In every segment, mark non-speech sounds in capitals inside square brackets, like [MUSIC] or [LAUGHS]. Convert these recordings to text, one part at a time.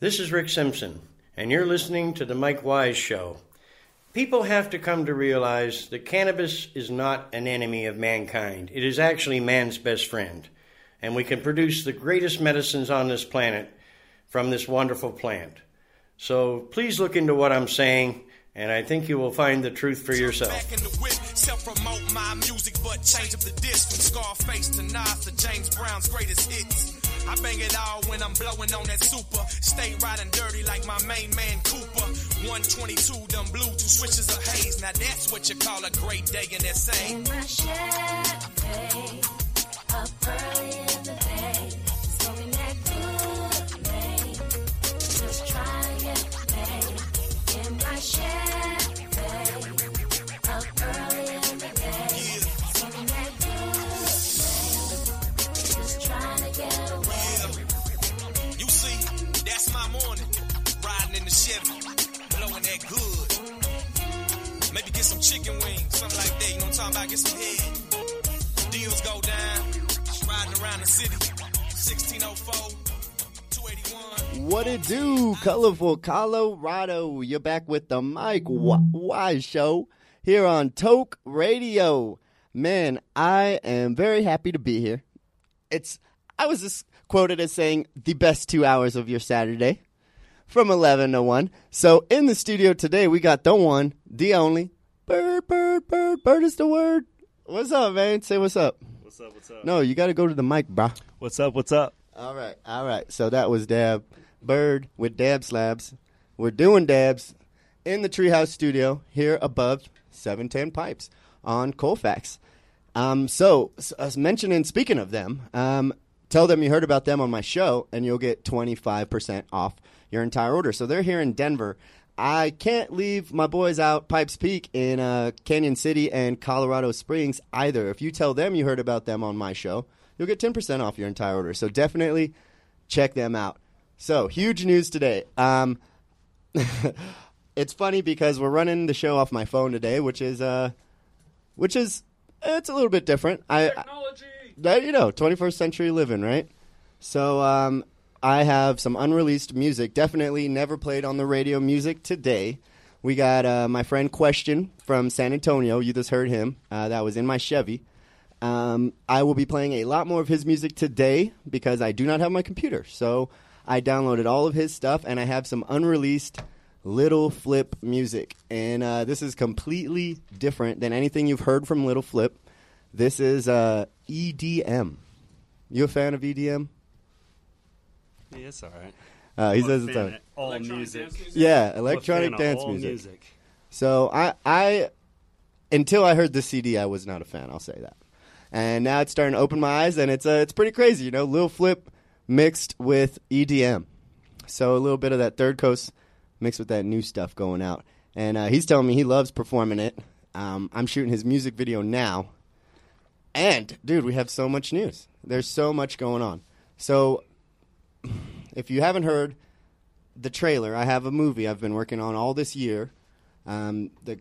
This is Rick Simpson, and you're listening to The Mike Wise Show. People have to come to realize that cannabis is not an enemy of mankind. It is actually man's best friend. And we can produce the greatest medicines on this planet from this wonderful plant. So please look into what I'm saying, and I think you will find the truth for yourself. Self-promote my music, but change up the disc from Scarface to Nas to James Brown's greatest hits. I bang it all when I'm blowing on that super. Stay riding dirty like my main man Cooper. 122, them blue two switches of haze. Now that's what you call a great day in SA. In my up early chicken wings, something like that. You know what I'm talking about? Get some head. Deals go down. Riding around the city. 1604, 281. What it do, colorful Colorado? You're back with the Mike Wi- Wise Show here on Toke Radio. Man, I am very happy to be here. It's I was just quoted as saying the best two hours of your Saturday from eleven to one. So in the studio today, we got the one, the only Bird, Bird, Bird, Bird is the word. What's up, man? Say what's up. What's up? What's up? No, you got to go to the mic, bro. What's up? What's up? All right, all right. So that was Dab Bird with Dab Slabz. We're doing dabs in the Treehouse Studio here above 710 Pipes on Colfax. Um, so, s- as mentioning, speaking of them, um, tell them you heard about them on my show, and you'll get 25% off your entire order. So they're here in Denver. I can't leave my boys out Pipes Peak in uh, Canyon City and Colorado Springs either. If you tell them you heard about them on my show, you'll get 10% off your entire order. So definitely check them out. So, huge news today. Um, [LAUGHS] it's funny because we're running the show off my phone today, which is uh, which is it's a little bit different. I technology. That you know, 21st century living, right? So um, I have some unreleased music, definitely never played on the radio music today. We got uh, my friend Question from San Antonio. You just heard him. Uh, that was in my Chevy. Um, I will be playing a lot more of his music today because I do not have my computer. So I downloaded all of his stuff and I have some unreleased Lil Flip music. And uh, this is completely different than anything you've heard from Lil Flip. This is uh, EDM. You a fan of EDM? Yeah, it's all right. Uh, he I'm says it's fan all of music. Yeah, electronic dance all music. So I, I, until I heard the CD, I was not a fan. I'll say that. And now it's starting to open my eyes, and it's uh, it's pretty crazy. You know, Lil Flip mixed with EDM. So a little bit of that Third Coast mixed with that new stuff going out. And uh, he's telling me he loves performing it. Um, I'm shooting his music video now. And dude, we have so much news. There's so much going on. So if you haven't heard the trailer, I have a movie I've been working on all this year. Um, the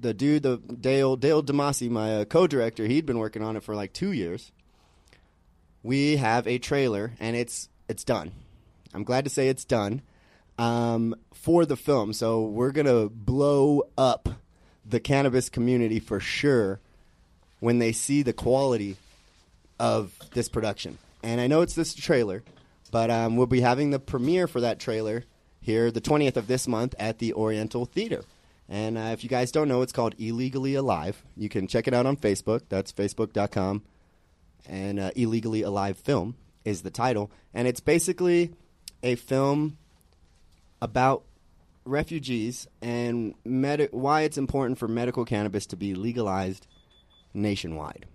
the dude, the Dale Dale Damasi, my uh, co-director, he'd been working on it for like two years. We have a trailer, and it's it's done. I'm glad to say it's done um, for the film. So we're gonna blow up the cannabis community for sure when they see the quality of this production. And I know it's this trailer, but um, we'll be having the premiere for that trailer here the 20th of this month at the Oriental Theater. And uh, if you guys don't know, it's called Illegally Alive. You can check it out on Facebook. That's facebook.com. And uh, Illegally Alive Film is the title. And it's basically a film about refugees and medi- why it's important for medical cannabis to be legalized nationwide.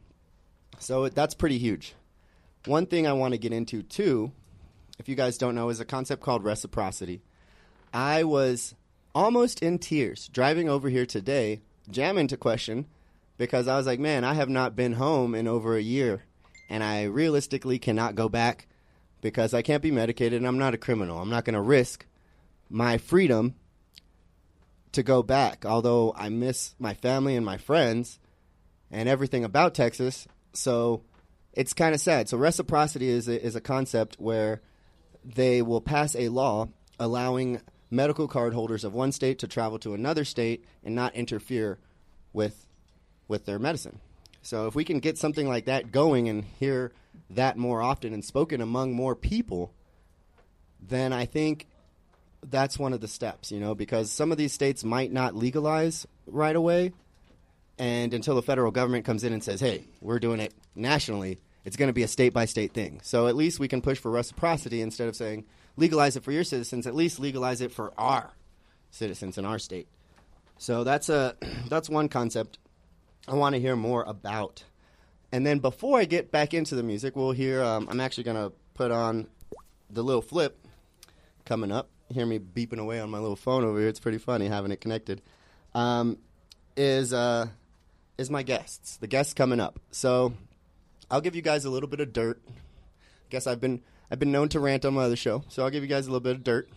So that's pretty huge. One thing I want to get into too, if you guys don't know, is a concept called reciprocity. I was almost in tears driving over here today, jamming to question, because I was like, man, I have not been home in over a year, and I realistically cannot go back because I can't be medicated and I'm not a criminal. I'm not going to risk my freedom to go back, although I miss my family and my friends and everything about Texas. So it's kind of sad. So reciprocity is a, is a concept where they will pass a law allowing medical card holders of one state to travel to another state and not interfere with with their medicine. So if we can get something like that going and hear that more often and spoken among more people, then I think that's one of the steps, you know, because some of these states might not legalize right away. And until the federal government comes in and says, hey, we're doing it nationally, it's going to be a state by state thing. So at least we can push for reciprocity instead of saying, legalize it for your citizens, at least legalize it for our citizens in our state. So that's, a, [CLEARS THROAT] that's one concept I want to hear more about. And then before I get back into the music, we'll hear, um, I'm actually going to put on the little flip coming up. Hear me beeping away on my little phone over here. It's pretty funny having it connected. Um, is uh, is my guests? The guests coming up. So I'll give you guys a little bit of dirt. I Guess I've been I've been known to rant on my other show, so I'll give you guys a little bit of dirt.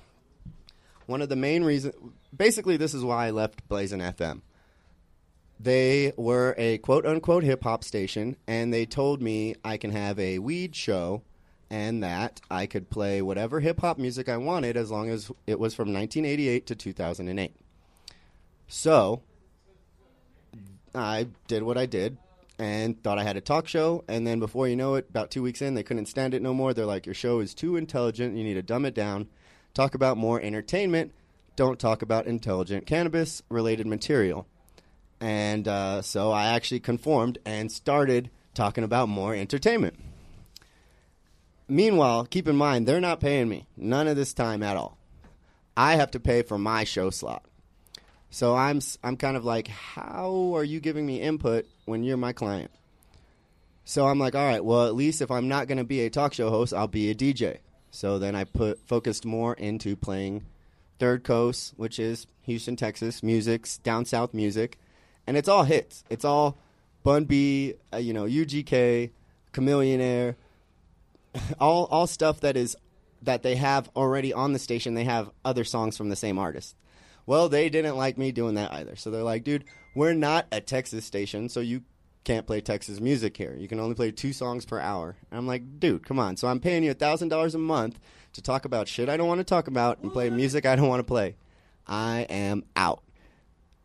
One of the main reasons, basically, this is why I left Blazing FM. They were a quote unquote hip hop station, and they told me I can have a weed show and that I could play whatever hip hop music I wanted as long as it was from 1988 to 2008. So I did what I did and thought I had a talk show. And then before you know it, about two weeks in, they couldn't stand it no more. They're like, Your show is too intelligent. You need to dumb it down. Talk about more entertainment. Don't talk about intelligent cannabis related material. And uh, so I actually conformed and started talking about more entertainment. Meanwhile, keep in mind, they're not paying me none of this time at all. I have to pay for my show slot. So I'm I'm kind of like, how are you giving me input when you're my client? So I'm like, all right, well, at least if I'm not going to be a talk show host, I'll be a DJ. So then I put focused more into playing Third Coast, which is Houston, Texas, music's down south music, and it's all hits. It's all Bun B, uh, you know, UGK, Chamillionaire, [LAUGHS] all all stuff that is that they have already on the station. They have other songs from the same artist. Well, they didn't like me doing that either. So they're like, dude, we're not a Texas station, so you can't play Texas music here. You can only play two songs per hour. And I'm like, dude, come on. So I'm paying you thousand dollars a month to talk about shit I don't want to talk about and play music I don't want to play. I am out.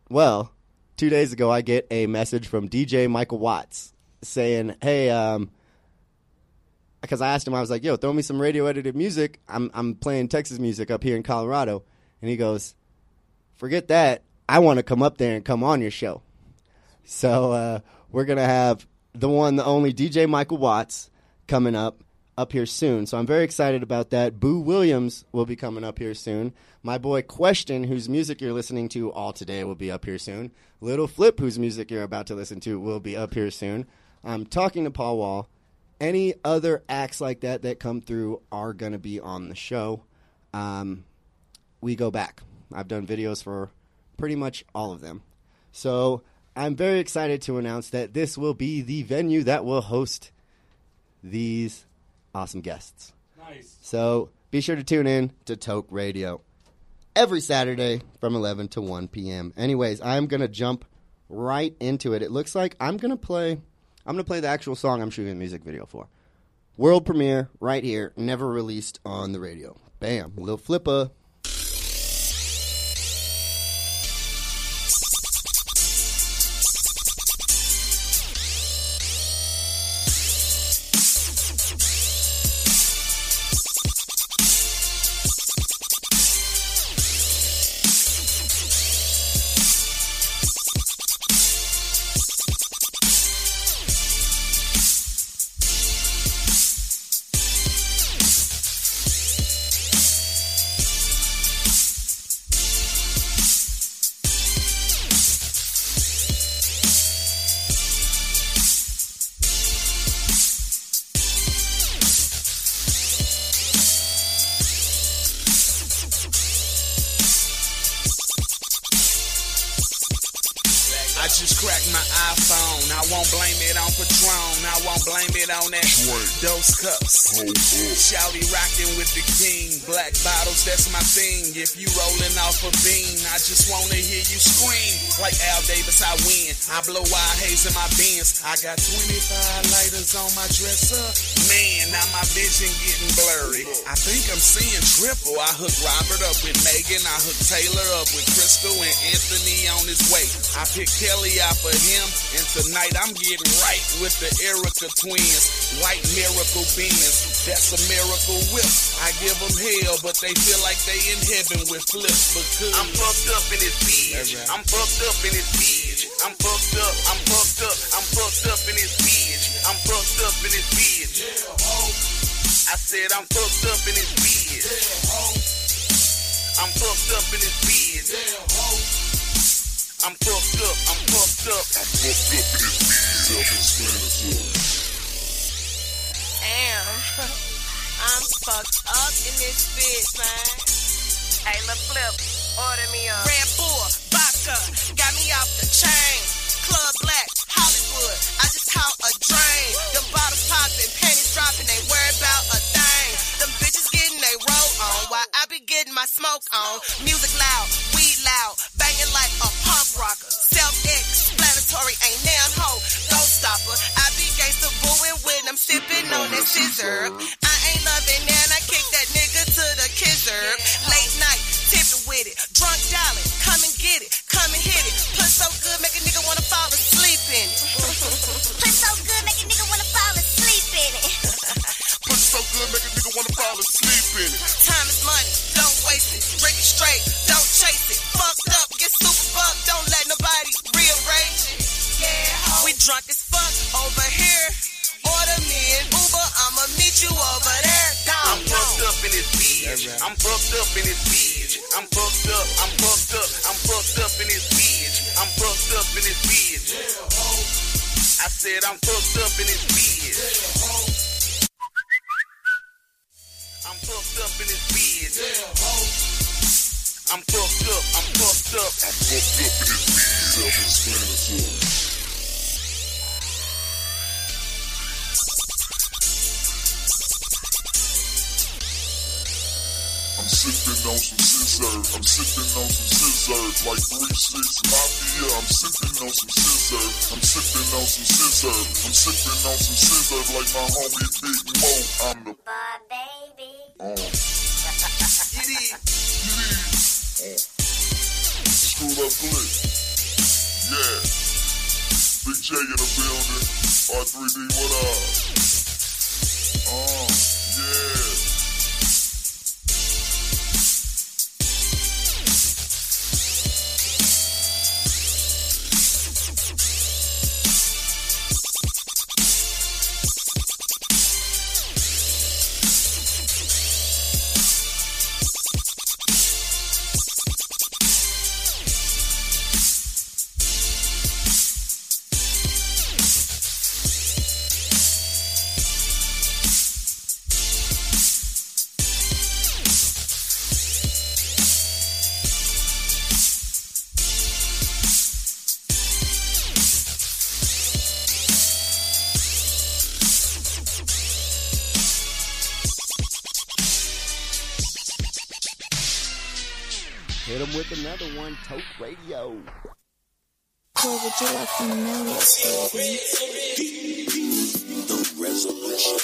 Well, two days ago, I get a message from DJ Michael Watts saying, "Hey, um, because I asked him, I was like, "Yo, throw me some radio edited music. I'm I'm playing Texas music up here in Colorado," and he goes, "Forget that. I want to come up there and come on your show." So uh, we're gonna have the one, the only DJ Michael Watts coming up up here soon. So I'm very excited about that. Boo Williams will be coming up here soon. My boy Question, whose music you're listening to all today, will be up here soon. Lil Flip, whose music you're about to listen to, will be up here soon. I'm talking to Paul Wall. Any other acts like that that come through are going to be on the show. Um, we go back. I've done videos for pretty much all of them. So I'm very excited to announce that this will be the venue that will host these awesome guests. Nice. So be sure to tune in to Toke Radio every Saturday from 11 to 1 p.m. Anyways, I'm going to jump right into it. It looks like I'm going to play I'm going to play the actual song I'm shooting the music video for. World premiere right here, never released on the radio. Bam, Lil Flippa. Off I just wanna hear you scream. Like Al Davis, I win. I blow wild haze in my bins. I got 25 lighters on my dresser. Man, now my vision getting blurry. I think I'm seeing triple. I hook Robert up with Megan. I hook Taylor up with Crystal and Anthony on his way. I pick Kelly out for him. And tonight I'm getting right with the Erica twins. White miracle beans. That's a miracle whip. I give them hell, but they feel like they in heaven with flips because I'm fucked up in this bitch. I'm fucked up in this bitch. I'm fucked up. I'm fucked up. I'm fucked up in this bitch. I'm fucked up in this bitch. I said I'm fucked up in this bitch. I'm fucked up in this bitch. I'm fucked up. I'm fucked up. I'm fucked up in this bitch. Damn. [LAUGHS] I'm fucked up in this bitch, man. Hey, La Flip, order me a Red Bull, vodka, got me off the chain. Club Black, Hollywood, I just caught a drain. Them bottles popping, panties dropping, ain't worried about a thing. Them bitches getting they roll on while I be getting my smoke on. Music loud, weed loud, banging like a punk rocker. Self-explanatory, ain't nan ho, ghost stopper. I be gangsta booing when I'm sipping on that scissor. I ain't loving nan, I kick that nigga to the kisser. Late night, with it, drunk dialing, come and get it, come and hit it. Put so good, make a nigga wanna fall asleep in it. [LAUGHS] Put so good, make a nigga wanna fall asleep in it. [LAUGHS] Put so good, make a nigga wanna fall asleep in it. Time is money, don't waste it. Drink it straight, don't chase it. Fucked up, get super bugged, don't let nobody rearrange it. Yeah, we drunk as fuck over here. Order me an Uber, I'ma meet you over there. Gone, I'm fucked up in this bitch. I'm fucked up in this bitch. I'm fucked up. I'm fucked up. I'm fucked up in this bitch. I'm fucked up in this bitch. I said I'm fucked up in this bitch. I'm fucked up in this bitch. I'm fucked up. I'm fucked up. I'm fucked up in this bitch. Self-explanatory. I'm sipping on some scissor. I'm sipping on some scissor. Like three six mafia. I'm sipping on some. I'm sipping on some scissor. I'm sipping on some scissor. Like my homie Big Moe. I'm the But baby. uh, [LAUGHS] It is. screwed up click. Yeah. Big J in the building. R3D, what up? Uh, yeah. Hit him with another one, Toke Radio. What would you like from the mailbox, baby? The resolution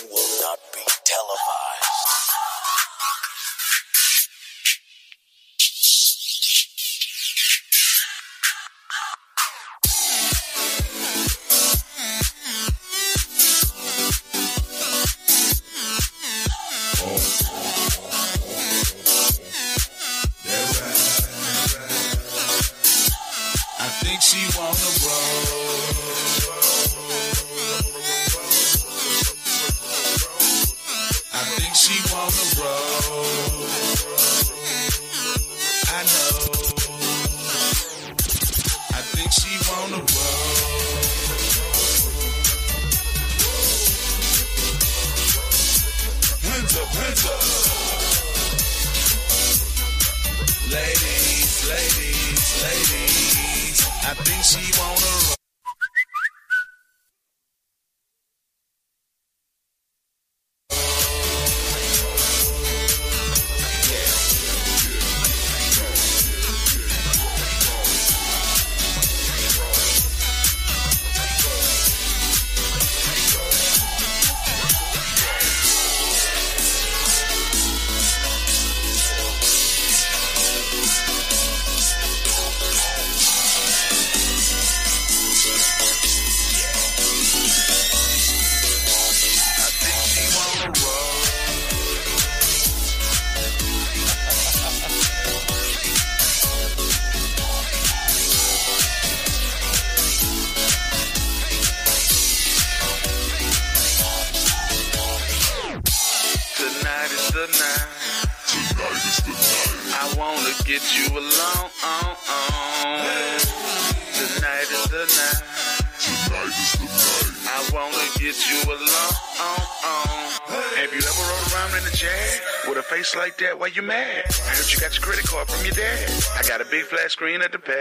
screen at the pad.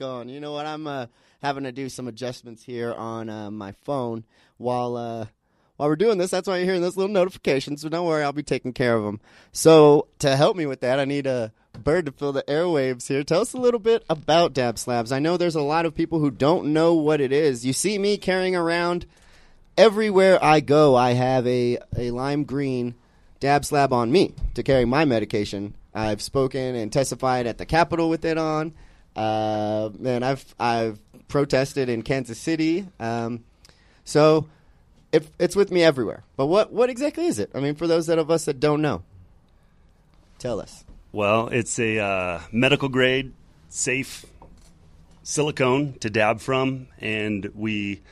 Back on. You know what? I'm uh, having to do some adjustments here on uh, my phone while uh, while we're doing this. That's why you're hearing those little notifications. So don't worry, I'll be taking care of them. So to help me with that, I need a bird to fill the airwaves here. Tell us a little bit about Dab Slabz. I know there's a lot of people who don't know what it is. You see me carrying around everywhere I go. I have a a lime green dab slab on me to carry my medication. I've spoken and testified at the Capitol with it on. Uh, man, I've I've protested in Kansas City. Um, so it, it's with me everywhere. But what what exactly is it? I mean, for those of us that don't know, tell us. Well, it's a uh, medical grade, safe silicone to dab from, and we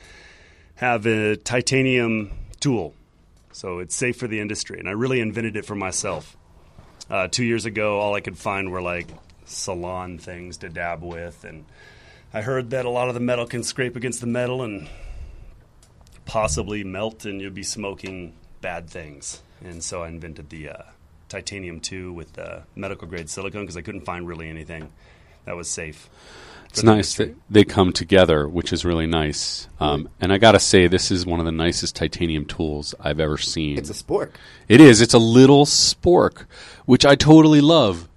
have a titanium tool. So it's safe for the industry. And I really invented it for myself. Uh, two years ago, all I could find were like salon things to dab with. And I heard that a lot of the metal can scrape against the metal and possibly melt, and you'll be smoking bad things. And so I invented the uh, titanium 2 with the medical grade silicone because I couldn't find really anything that was safe. It's nice that they come together, which is really nice. Um, and I got to say, this is one of the nicest titanium tools I've ever seen. It's a spork. It is. It's a little spork, which I totally love.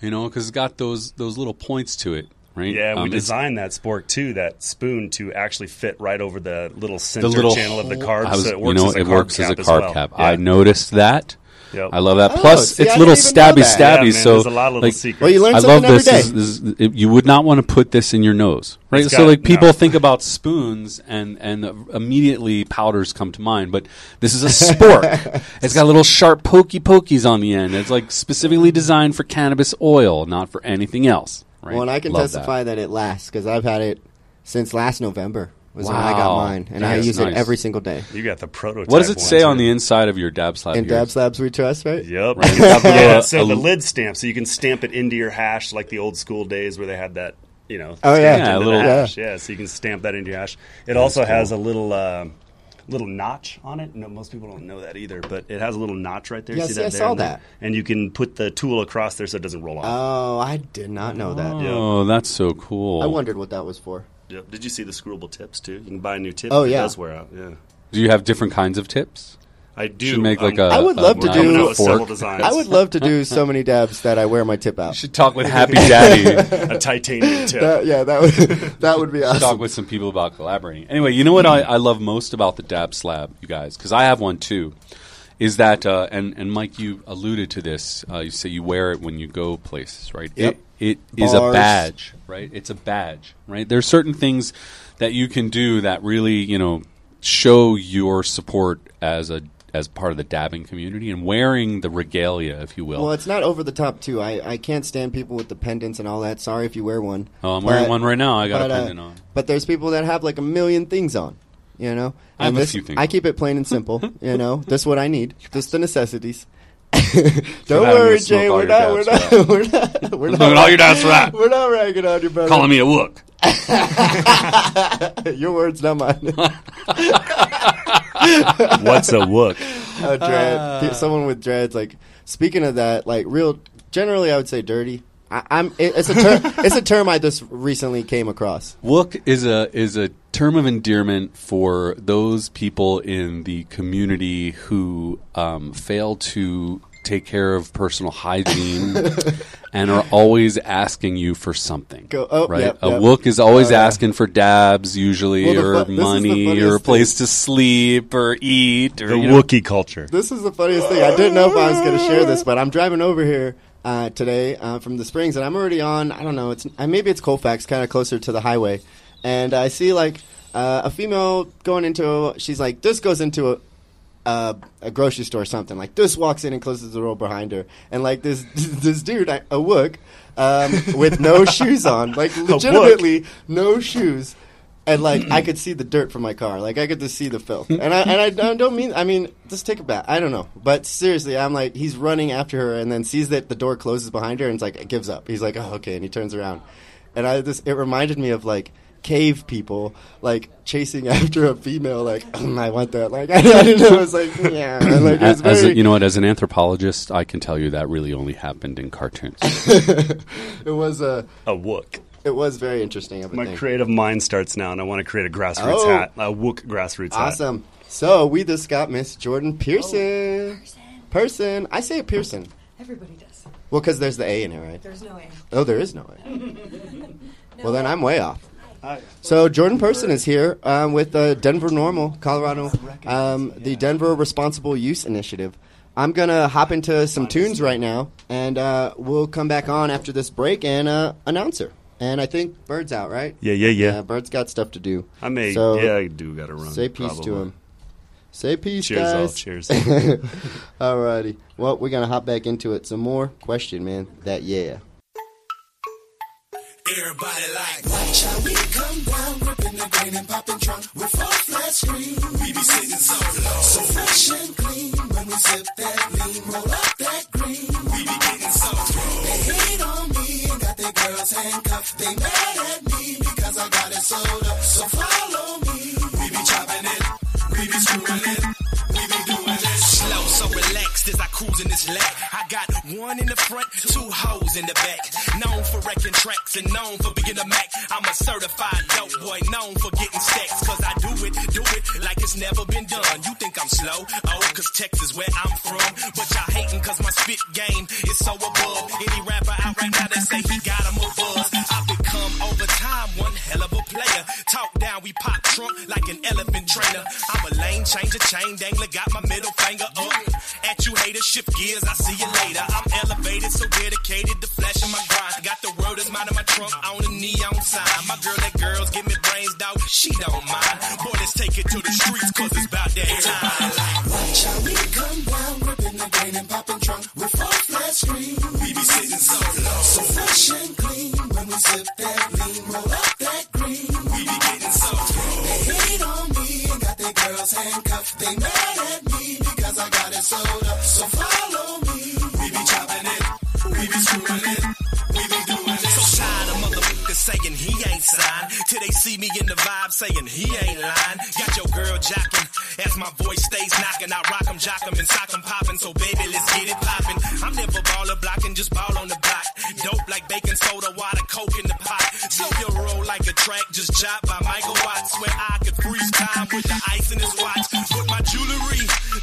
You know, because it's got those those little points to it. right? Yeah, we Um, designed that spork too, that spoon to actually fit right over the little center the little channel of the carb, was- so it you know, as a it carb works cap as a as carb well. cap. Yeah. I noticed that. Yep. I love that. Oh, Plus, see, it's I little didn't even know stabby that. stabby. Yeah, man, so there's a lot of little like, secrets. Well, you learn I something love this. every Is, this is- it- you would not want to put this in your nose, right? It's so got- like people no. think about spoons and and immediately powders come to mind, but this is a spork. [LAUGHS] it's got little sharp pokey pokies on the end. It's like specifically designed for cannabis oil, not for anything else. Right? Well, and I can Love that. testify that. it lasts because I've had it since last November. Was when I got Wow. mine, and I That's use it every single day. You got the prototype. What does it ones, say on right? the inside of your dab slab? And here? Dab Slabz we trust, right? Yep. Right. yeah, so the lid stamp, so you can stamp it into your hash like the old school days where they had that, you know, Oh, yeah. Yeah, a little- hash. Yeah. so you can stamp that into your hash. It also has a little uh, little notch on it. No, most people don't know that either, but it has a little notch right there. Yeah, see see, I that there saw and there? that. And you can put the tool across there so it doesn't roll off. Oh, I did not know that. Oh, that's so cool. I wondered what that was for. Yep. Did you see the screwable tips too? You can buy a new tip. Oh, yeah. It does wear out. Yeah. Do you have different kinds of tips? I do. Should make like um, a. I would a- love to do- coming out with with several designs. I would love to do so many dabs that I wear my tip out. You should talk with Happy [LAUGHS] Daddy. a titanium tip. That- yeah, that would that would be awesome. talk with some people about collaborating. Anyway, you know what I, I love most about the Dab Slab, you guys, because I have one too, is that uh, and and Mike, you alluded to this. Uh, you say you wear it when you go places, right? Yep. It it is a badge, right? It's a badge, right? There's certain things that you can do that really, you know, show your support as a as part of the dabbing community and wearing the regalia, if you will. Well, it's not over the top too. I, I can't stand people with the pendants and all that. Sorry if you wear one. Oh, I'm wearing one right now. I got a but, uh, pendant on. But there's people that have like a million things on. You know, I have And a few things I keep it plain and simple. [LAUGHS] you know, this is what I need. Just the necessities. [LAUGHS] Don't worry, gonna smoke Jay. We're not, we're not. We're not. We're not. Smoking all your dabs, right. We're not ragging on you, brother. Calling me a wook. [LAUGHS] Your words, not mine. What's a wook? uh, dread. Pe- Someone with dreads. Like speaking of that, like real. Generally, I would say dirty. I, I'm. It's a term. [LAUGHS] it's a term I just recently came across. Wook is a is a term of endearment for those people in the community who um, fail to take care of personal hygiene [LAUGHS] and are always asking you for something. Go- oh, right? yep, a yep. wook is always Oh, yeah. asking for dabs, usually, Well, or fu- this is the money, or a funniest place to sleep, or eat, or The you know. Culture. This is the funniest thing. I didn't know if I was going to share this, but I'm driving over here uh, today uh, from the Springs, and I'm already on. I don't know. It's uh, maybe it's Colfax, kind of closer to the highway, and I see like uh, a female going into. She's like, this goes into a. Uh, a grocery store or something like this walks in and closes the door behind her and like this [LAUGHS] this dude a wook um, with no [LAUGHS] shoes on like legitimately no shoes and like I could see the dirt from my car, like I could just see the filth, [LAUGHS] and I and I don't- don't mean I mean just take a back. I don't know, but seriously, I'm like he's running after her, and then sees that the door closes behind her, and it's like it gives up. He's like, oh okay, and he turns around, and I just it reminded me of like cave people like chasing [LAUGHS] after a female, like I want that, like [LAUGHS] I, didn't know, it was like yeah, like it was As, as a, you know what, as an anthropologist, I can tell you that really only happened in cartoons. it was uh, A wook. It was very interesting. My think. creative mind starts now, and I want to create a grassroots Oh. hat, a wook grassroots hat. Awesome. So we just got Miss Jordan Pearson. Person. I say Pearson. Everybody does. Well, because there's the A in it, right? There's no A. Oh, there is no A. [LAUGHS] Well, then I'm way off. Hi. So Jordan Person is here um, with the Denver NORML, Colorado, um, the Denver Responsible Use Initiative. I'm gonna hop into some tunes right now, and uh, we'll come back on after this break and uh, announce her. And I think Bird's out, right? Yeah, yeah, yeah. Yeah, Bird's got stuff to do. I may, So, yeah, I do got to run. Say peace to him. Say peace, Cheers, guys. all. Cheers. [LAUGHS] Alrighty. Well, we're gonna hop back into it some more. Question, man. That yeah. Everybody like, watch how we come down, grain and popping trunk with full flat screen. We be sitting so low, so fresh and clean. When we sip that lean, roll up that green. We be getting so cool. They hate on me and got their girls handcuffed. They mad at me because I got it sold up. So follow me. We be chopping it, we be screwing it, so relaxed as I cruise in this lap. I got one in the front, two hoes in the back. Known for wrecking tracks and known for being a Mac. I'm a certified dope boy, known for getting sex. Cause I do it, do it like it's never been done. You think I'm slow? Oh, cause Texas where I'm from. But y'all hating cause my spit game is so above. Any rapper out right now that say he got him a buzz. I've become over time one hell of a player. Talk down, we pop trunk like an elephant trainer. I'm a lane changer, chain dangler, got my middle finger up. You haters, shift gears, I see you later. I'm elevated, so dedicated to flashing my grind. Got the world is mine in my trunk on a neon sign. My girl, that girls give me brains, dog, she don't mind. Boy, let's take it to the streets, cause it's about that time. Watch how we come down, gripping the grain and popping trunk with full flat screen. We be sitting so low. So fresh and clean when we sip that lean, roll up that green. We be getting so low. They hate on me and got their girls handcuffed. They mad at me sold. So follow me. We be chopping it, we be screwing it, we be doing it. So tired of motherfuckers saying he ain't signed. Till they see me in the vibe saying he ain't lying. Got your girl jocking as my voice stays knocking. I rock 'em, jock 'em, and sock 'em popping. So baby, let's get it popping. I'm never baller blocking, just ball on the block. Dope like baking soda, water, coke in the pot. So you roll like a track, just job by Michael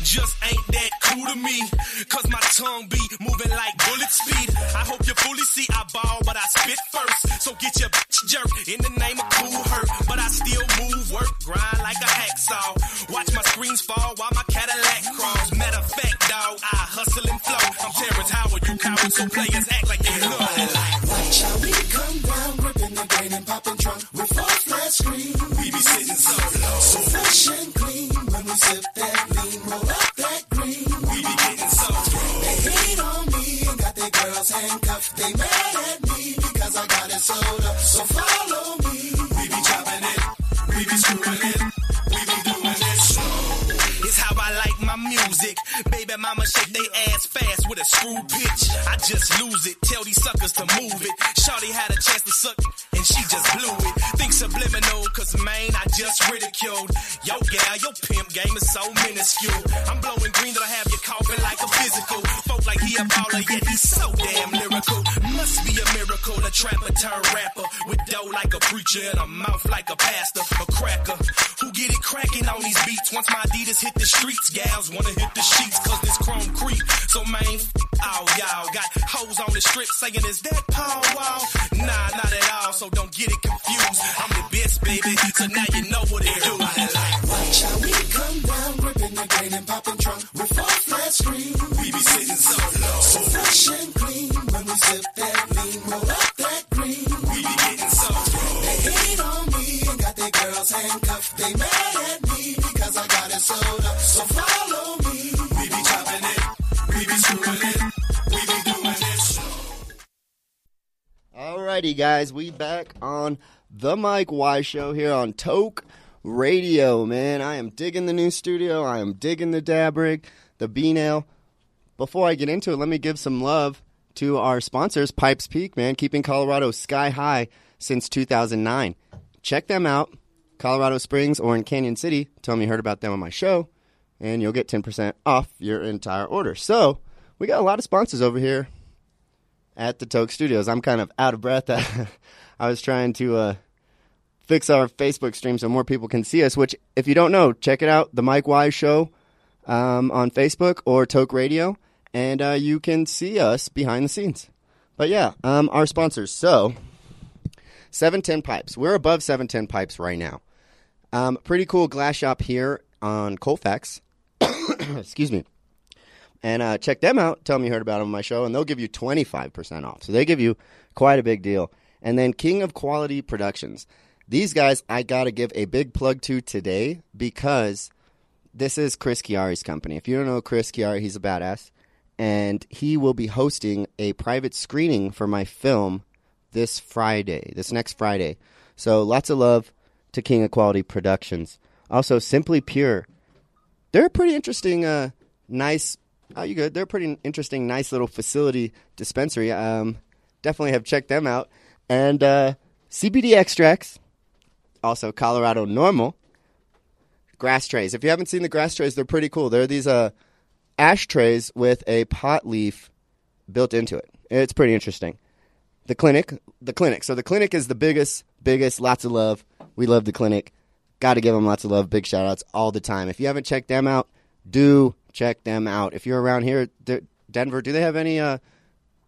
just ain't that cool to me. Cause my tongue be moving like bullet speed. I hope you fully see I ball, but I spit first. So get your bitch jerk in the name of cool hurt. But I still move, work, grind like a hacksaw. Watch my screens fall while my Cadillac crawls. Matter of fact, dog, I hustle and flow. I'm Terrence Howard, you cowards, so players act like they know. Watch how we come down, gripping the grain and popping trunk with full flat screen. We be sitting so low. So fresh and clean when we sip handcuffed. They mad at me because I got it sold up. So follow me. We be chopping it, we be screwing it, we be doing it slow. It's how I like my music. Baby mama shake they ass fast with a screw pitch. I just lose it, tell these suckers to move it. Shorty had a chance to suck and she just blew it. Think subliminal, cause man, I just ridiculed. Yo gal, your pimp game is so minuscule. I'm blowing a baller, yet he's so damn lyrical. Must be a miracle, a trapper turn rapper. With dough like a preacher and a mouth like a pastor. A cracker who get it cracking on these beats. Once my Adidas hit the streets, gals wanna hit the sheets cause this chrome creep. So man, f- all y'all got hoes on the strip saying, is that Paul Wall? Nah, not at all, so don't get it confused. I'm the best, baby, so now you know what it do. Watch how we come down, gripping the grain and popping trunk with full flat screen. We be sitting. So fresh and clean when we sip that lean, roll up that green. We be getting so They hate on me and got their girls handcuffed. They mad at me because I got it sold up. So follow me. We be chopping it, we be screwing it, we be doing it. Alrighty, guys, we back on the Mike Y Show here on Toke Radio. Man, I am digging the new studio. I am digging the dab rig, the B nail. Before I get into it, let me give some love to our sponsors, Pipes Peak. Man, keeping Colorado sky high since 2009. Check them out, Colorado Springs or in Canyon City. Tell me you heard about them on my show, and you'll get 10% off your entire order. So we got a lot of sponsors over here at the Toke Studios. I'm kind of out of breath. [LAUGHS] I was trying to uh, fix our Facebook stream so more people can see us. Which, if you don't know, check it out, the Mike Wise Show um, on Facebook or Toke Radio, and uh, you can see us behind the scenes. But yeah, um, our sponsors. So, 710 Pipes. We're above 710 Pipes right now. Um, pretty cool glass shop here on Colfax. [COUGHS] Excuse me and uh, check them out. Tell them you heard about them on my show, and they'll give you 25% off. So they give you quite a big deal. And then King of Quality Productions. These guys, I got to give a big plug to today because this is Chris Chiari's company. If you don't know Chris Chiari, he's a badass. And he will be hosting a private screening for my film this Friday, this next Friday. So lots of love to King of Quality Productions. Also, Simply Pure. They're a pretty interesting, uh, nice Oh, you good? They're pretty interesting, nice little facility dispensary. Um, definitely have checked them out. And uh, CBD extracts, also Colorado NORML. Grass trays. If you haven't seen the grass trays, they're pretty cool. They're these uh, ashtrays with a pot leaf built into it. It's pretty interesting. The clinic, the clinic. So the clinic is the biggest, biggest. Lots of love. We love the clinic. Got to give them lots of love. Big shout outs all the time. If you haven't checked them out, do check them out. If you're around here, Denver, do they have any uh,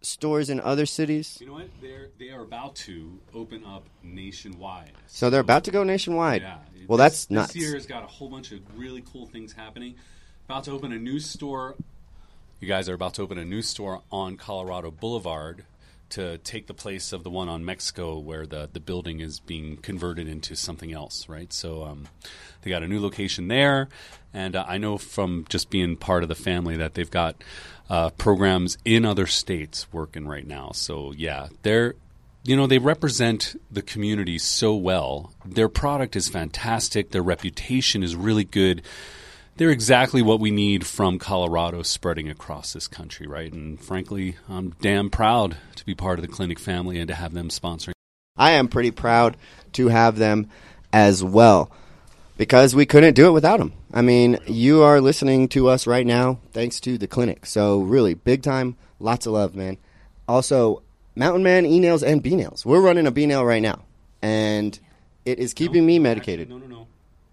stores in other cities? You know what? They're they are about to open up nationwide. So they're about to go nationwide. Yeah. Well, this, that's nuts. This year has got a whole bunch of really cool things happening. About to open a new store. You guys are about to open a new store on Colorado Boulevard to take the place of the one on Mexico where the, the building is being converted into something else, right? So um, they got a new location there. And uh, I know from just being part of the family that they've got uh, programs in other states working right now. So, yeah, they're you know, they represent the community so well. Their product is fantastic. Their reputation is really good. They're exactly what we need from Colorado spreading across this country, right? And frankly, I'm damn proud to be part of the clinic family and to have them sponsoring. I am pretty proud to have them as well because we couldn't do it without them. I mean, you are listening to us right now thanks to the clinic. So, really, big time, lots of love, man. Also, Mountain Man e nails and B nails. We're running a B nail right now, and it is keeping me medicated. No, no, no.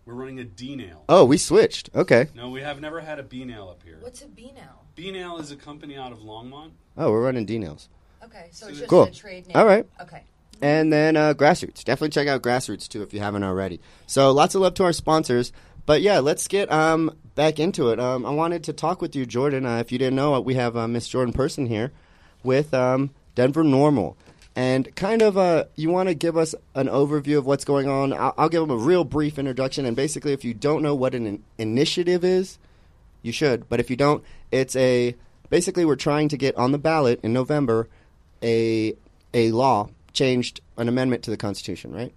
We're running a D nail. Oh, we switched. Okay. No, we have never had a B nail up here. What's a B nail? B nail is a company out of Longmont. Oh, we're running D nails. Okay, so it's just Cool. a trade name. All right. Okay. And then uh, Grassroots. Definitely check out Grassroots too if you haven't already. So lots of love to our sponsors. But yeah, let's get um, back into it. Um, I wanted to talk with you, Jordan. Uh, if you didn't know, we have uh, Miss Jordan Person here with um, Denver NORML. And kind of, uh, you want to give us an overview of what's going on. I'll, I'll give them a real brief introduction. And basically, if you don't know what an in- initiative is, you should. But if you don't, it's a basically we're trying to get on the ballot in November a a law changed an amendment to the Constitution, right?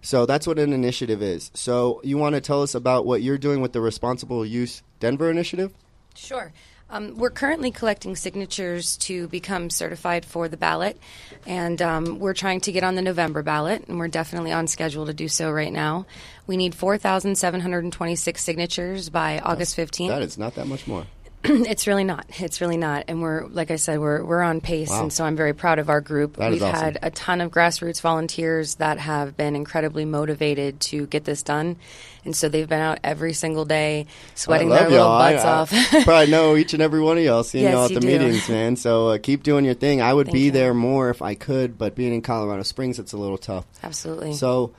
So that's what an initiative is. So you want to tell us about what you're doing with the Responsible Use Denver initiative? Sure. Um, we're currently collecting signatures to become certified for the ballot, and um, we're trying to get on the November ballot, and we're definitely on schedule to do so right now. We need 4,726 signatures by August 15th. That is not that much more. [CLEARS THROAT] it's really not. It's really not. And we're, like I said, we're, we're on pace. Wow. And so I'm very proud of our group. That We've awesome. had a ton of grassroots volunteers that have been incredibly motivated to get this done. And so they've been out every single day sweating I their little y'all. I- butts I off. [LAUGHS] probably know each and every one of y'all. Seeing Yes, y'all at the do. meetings, man. So uh, keep doing your thing. I would Thank be you. there more if I could, but being in Colorado Springs, it's a little tough. Absolutely. So,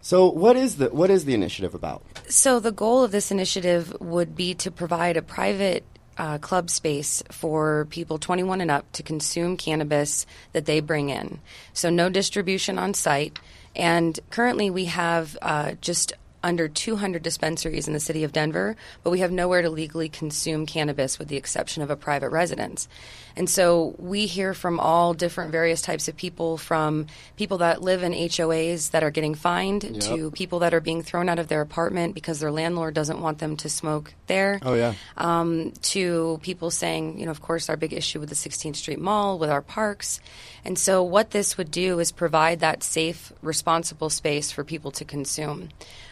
so what is the what is the initiative about? So the goal of this initiative would be to provide a private uh, club space for people 21 and up to consume cannabis that they bring in. So no distribution on site. And currently we have uh, just under 200 dispensaries in the city of Denver, but we have nowhere to legally consume cannabis with the exception of a private residence. And so we hear from all different various types of people from people that live in HOAs that are getting fined Yep. to people that are being thrown out of their apartment because their landlord doesn't want them to smoke there. Oh yeah. Um, to people saying, you know, of course, our big issue with the 16th Street Mall, with our parks. And so, what this would do is provide that safe, responsible space for people to consume.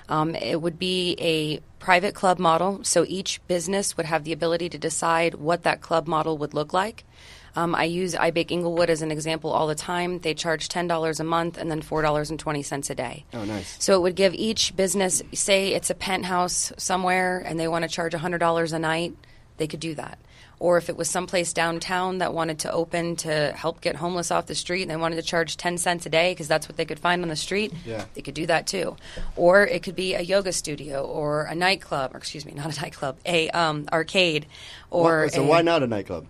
Um, it would be a private club model, so each business would have the ability to decide what that club model would look like. Um, I use iBake Englewood as an example all the time. They charge $10 a month and then $4.20 a day. Oh, nice. So it would give each business, say it's a penthouse somewhere and they want to charge $100 a night, they could do that. Or if it was someplace downtown that wanted to open to help get homeless off the street and they wanted to charge 10 cents a day because that's what they could find on the street, Yeah. they could do that too. Or it could be a yoga studio or a nightclub, or excuse me, [LAUGHS] not a nightclub, a um, arcade or Why- so a- why not a nightclub?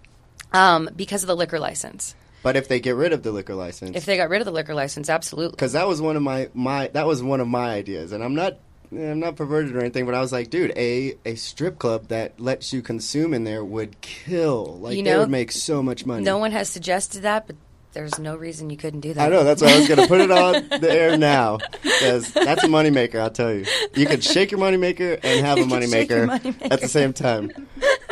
Um, because of the liquor license. But if they get rid of the liquor license, If they got rid of the liquor license, absolutely. because that was one of my my that was one of my ideas, and I'm not Eh, I'm not perverted or anything, but I was like, dude, a a strip club that lets you consume in there would kill. Like You they would make so much money. No one has suggested that, but there's no reason you couldn't do that. I know that's why I was going to put it on [LAUGHS] the air now because that's a moneymaker. I'll tell you, you can shake your moneymaker and have a [LAUGHS] You your moneymaker at the same time. [LAUGHS]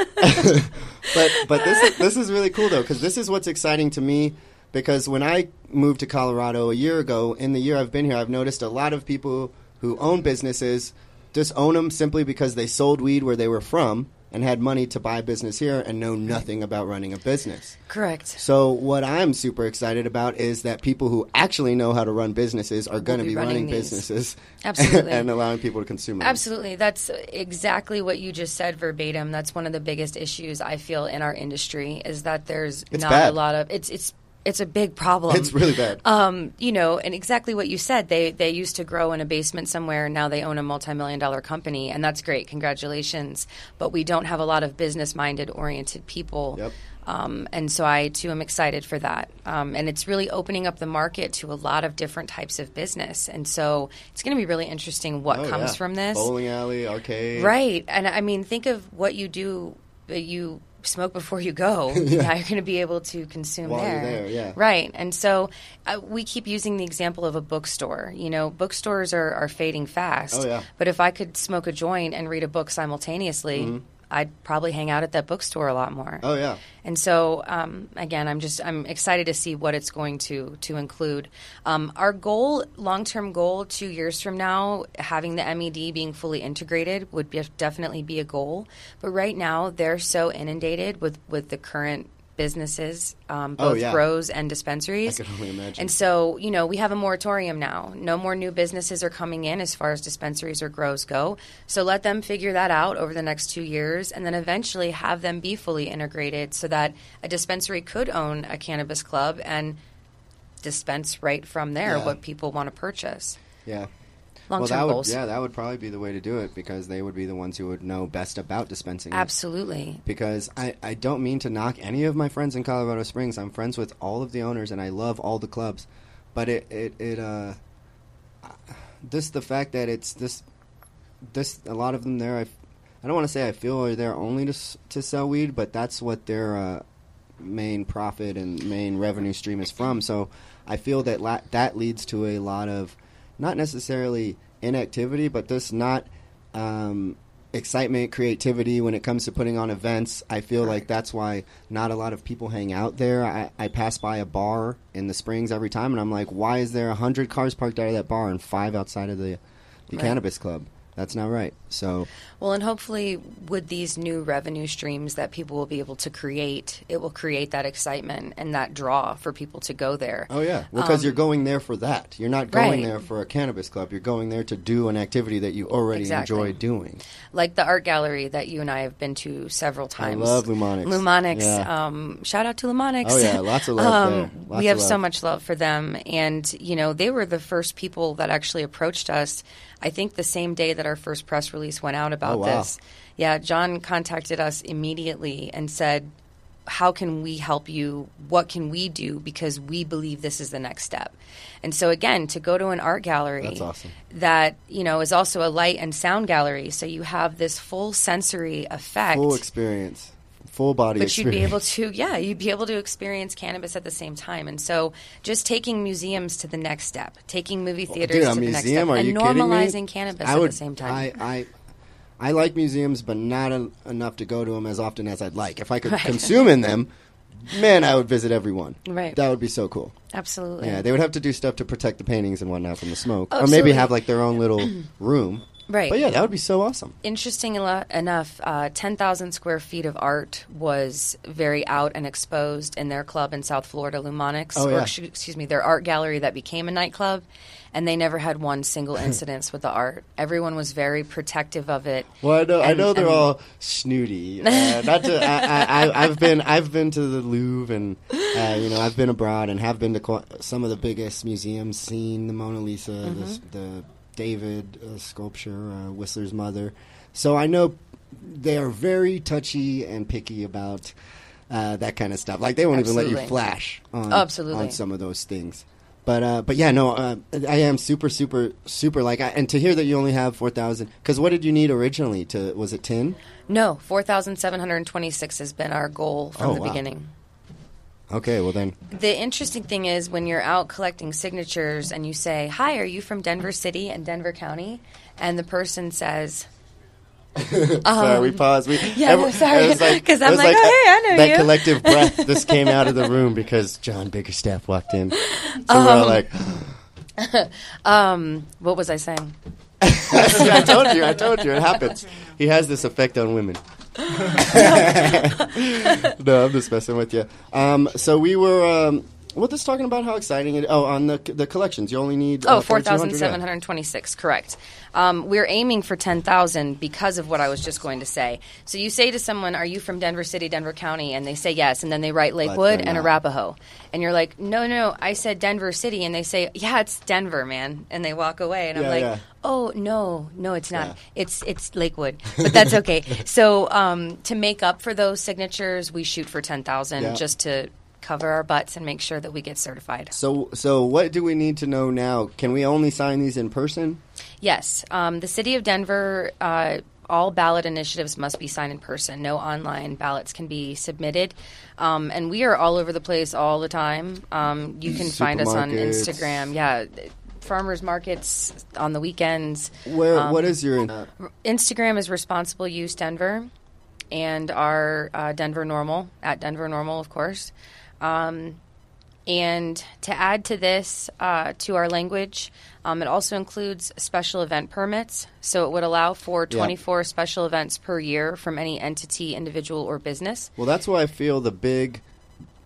but but this is, this is really cool though because this is what's exciting to me because when I moved to Colorado a year ago, in the year I've been here, I've noticed a lot of people who own businesses just own them simply because they sold weed where they were from and had money to buy business here and know nothing about running a business. Correct. So what I'm super excited about is that people who actually know how to run businesses are going to be be, running running businesses, Absolutely. [LAUGHS] and allowing people to consume them. Absolutely. That's exactly what you just said verbatim. That's one of the biggest issues I feel in our industry is that there's It's not bad. a lot of it's it's it's a big problem. It's really bad. Um, you know, and exactly what you said. They they used to grow in a basement somewhere. and Now they own a multi-million dollar company, and that's great. Congratulations. But we don't have a lot of business-minded, oriented people. Yep. Um, and so I too am excited for that. Um, and it's really opening up the market to a lot of different types of business. And so it's going to be really interesting what Oh, comes yeah. from this. bowling alley, arcade, Right. And I mean, think of what you do. You smoke before you go. [LAUGHS] Now you're going to be able to consume While there. there, yeah. Right. And so uh, we keep using the example of a bookstore. You know, bookstores are, are fading fast. Oh, yeah. But if I could smoke a joint and read a book simultaneously, I'd probably hang out at that bookstore a lot more. Oh yeah. And so, um, again, I'm just I'm excited to see what it's going to to include. Um, our goal, long term goal, two years from now, having the MED being fully integrated would be, definitely be a goal. But right now, they're so inundated with with the current businesses, um, Oh, both yeah. grows and dispensaries. I can only imagine. And so, you know, we have a moratorium now. No more new businesses are coming in as far as dispensaries or grows go. So let them figure that out over the next two years and then eventually have them be fully integrated so that a dispensary could own a cannabis club and dispense right from there Yeah. what people want to purchase. Yeah. Long well, term that would, goals. yeah, that would probably be the way to do it because they would be the ones who would know best about dispensing. it. Absolutely. because I, I don't mean to knock any of my friends in Colorado Springs. I'm friends with all of the owners and I love all the clubs. But it, it, it uh this the fact that it's this this a lot of them there I, I don't want to say I feel are there only to to sell weed, but that's what their uh, main profit and main revenue stream is from. So I feel that la- that leads to a lot of not necessarily inactivity, but just not um, excitement, creativity when it comes to putting on events. I feel like that's why not a lot of people hang out there. I, I pass by a bar in the Springs every time, and I'm like, why is there a hundred cars parked out of that bar and five outside of the the Right. cannabis club? That's not right. So Well, and hopefully, with these new revenue streams that people will be able to create, it will create that excitement and that draw for people to go there. Oh yeah, well, because Um, you're going there for that. You're not going Right. there for a cannabis club. You're going there to do an activity that you already Exactly. enjoy doing. like the art gallery that you and I have been to several times. love Lumonics. Lumonics. Yeah. Um, shout out to Lumonics. Oh, yeah, lots of love um, there. We have of so much love for them, and you know they were the first people that actually approached us. I think the same day that our first press release went out about Oh, wow. this. Yeah, John contacted us immediately and said. How can we help you? What can we do? Because we believe this is the next step. And so, again, to go to an art gallery awesome. that you know is also a light and sound gallery so you have this full sensory effect Full experience, full body but you'd be able to yeah you'd be able to experience cannabis at the same time and so just taking museums to the next step taking movie theaters Dude, a to the next step? And you kidding me? normalizing cannabis I at the same time I, I, I like museums, but not en- enough to go to them as often as I'd like. If I could Right. consume in them, man, I would visit everyone. Right. That would be so cool. absolutely Yeah, they would have to do stuff to protect the paintings and whatnot from the smoke, Oh, or maybe have like their own little [CLEARS THROAT] room. Right. But yeah, that would be so awesome. interesting enough, uh, 10,000 square feet of art was very out and exposed in their club in South Florida, Lumonics, Oh, yeah. ex- excuse me, their art gallery that became a nightclub, and they never had one single [LAUGHS] incident with the art. Everyone was very protective of it. Well, I know, I know they're and- all snooty. Uh, not to, I, I've been, I've been to the Louvre, and uh, you know, I've been abroad and have been to some of the biggest museums, seen the Mona Lisa, the, the David uh, sculpture, uh, Whistler's mother. So I know they are very touchy and picky about uh, that kind of stuff. Like they won't even let you flash on, absolutely. on some of those things. But uh, but yeah, no, uh, I am super super super like, I, and to hear that you only have four thousand, because what did you need originally? To was it ten? No, 4,726 has been our goal from Oh, the wow. beginning. Okay, well then, The interesting thing is when you're out collecting signatures and you say, Hi, are you from Denver City and Denver County? And the person says, [LAUGHS] sorry, we paused. We, Um, yeah, no, [LAUGHS] sorry, was like- I'm was like, oh, hey, I know that you. collective [LAUGHS] breath just came out of the room because Jon Biggerstaff walked in. So we're Um, all like, um, What was I saying? I told you, I told you, it happens. He has this effect on women. [LAUGHS] no, I'm just messing with you. Um, so we were. Um, we're just talking about how exciting it. Oh, on the the collections, you only need Oh, uh, 4,726, correct. Um, we're aiming for 10,000 because of what I was just going to say. So you say to someone, Are you from Denver City, Denver County? And they say yes, and then they write Lakewood and. Arapahoe. And you're like, No, no, I said Denver City. And they say, Yeah, it's Denver, man. And they walk away. And I'm like, yeah. Oh, no, no, it's not. Yeah. It's, it's Lakewood. [LAUGHS] But that's okay. so um, to make up for those signatures, we shoot for 10,000 Yeah. just to cover our butts and make sure that we get certified. So, so what do we need to know now? Can we only sign these in person? Yes, um, the city of Denver. Uh, all ballot initiatives must be signed in person. No online ballots can be submitted, um, and we are all over the place all the time. Um, you can find us on Instagram. Yeah, farmers markets on the weekends. Where? Um, what is your? Uh, Instagram is Responsible Use Denver, and our uh, Denver NORML at Denver NORML, of course. Um, and to add to this, uh, to our language, um, it also includes special event permits. So it would allow for Yeah. 24 special events per year from any entity, individual, or business. well, that's why I feel the big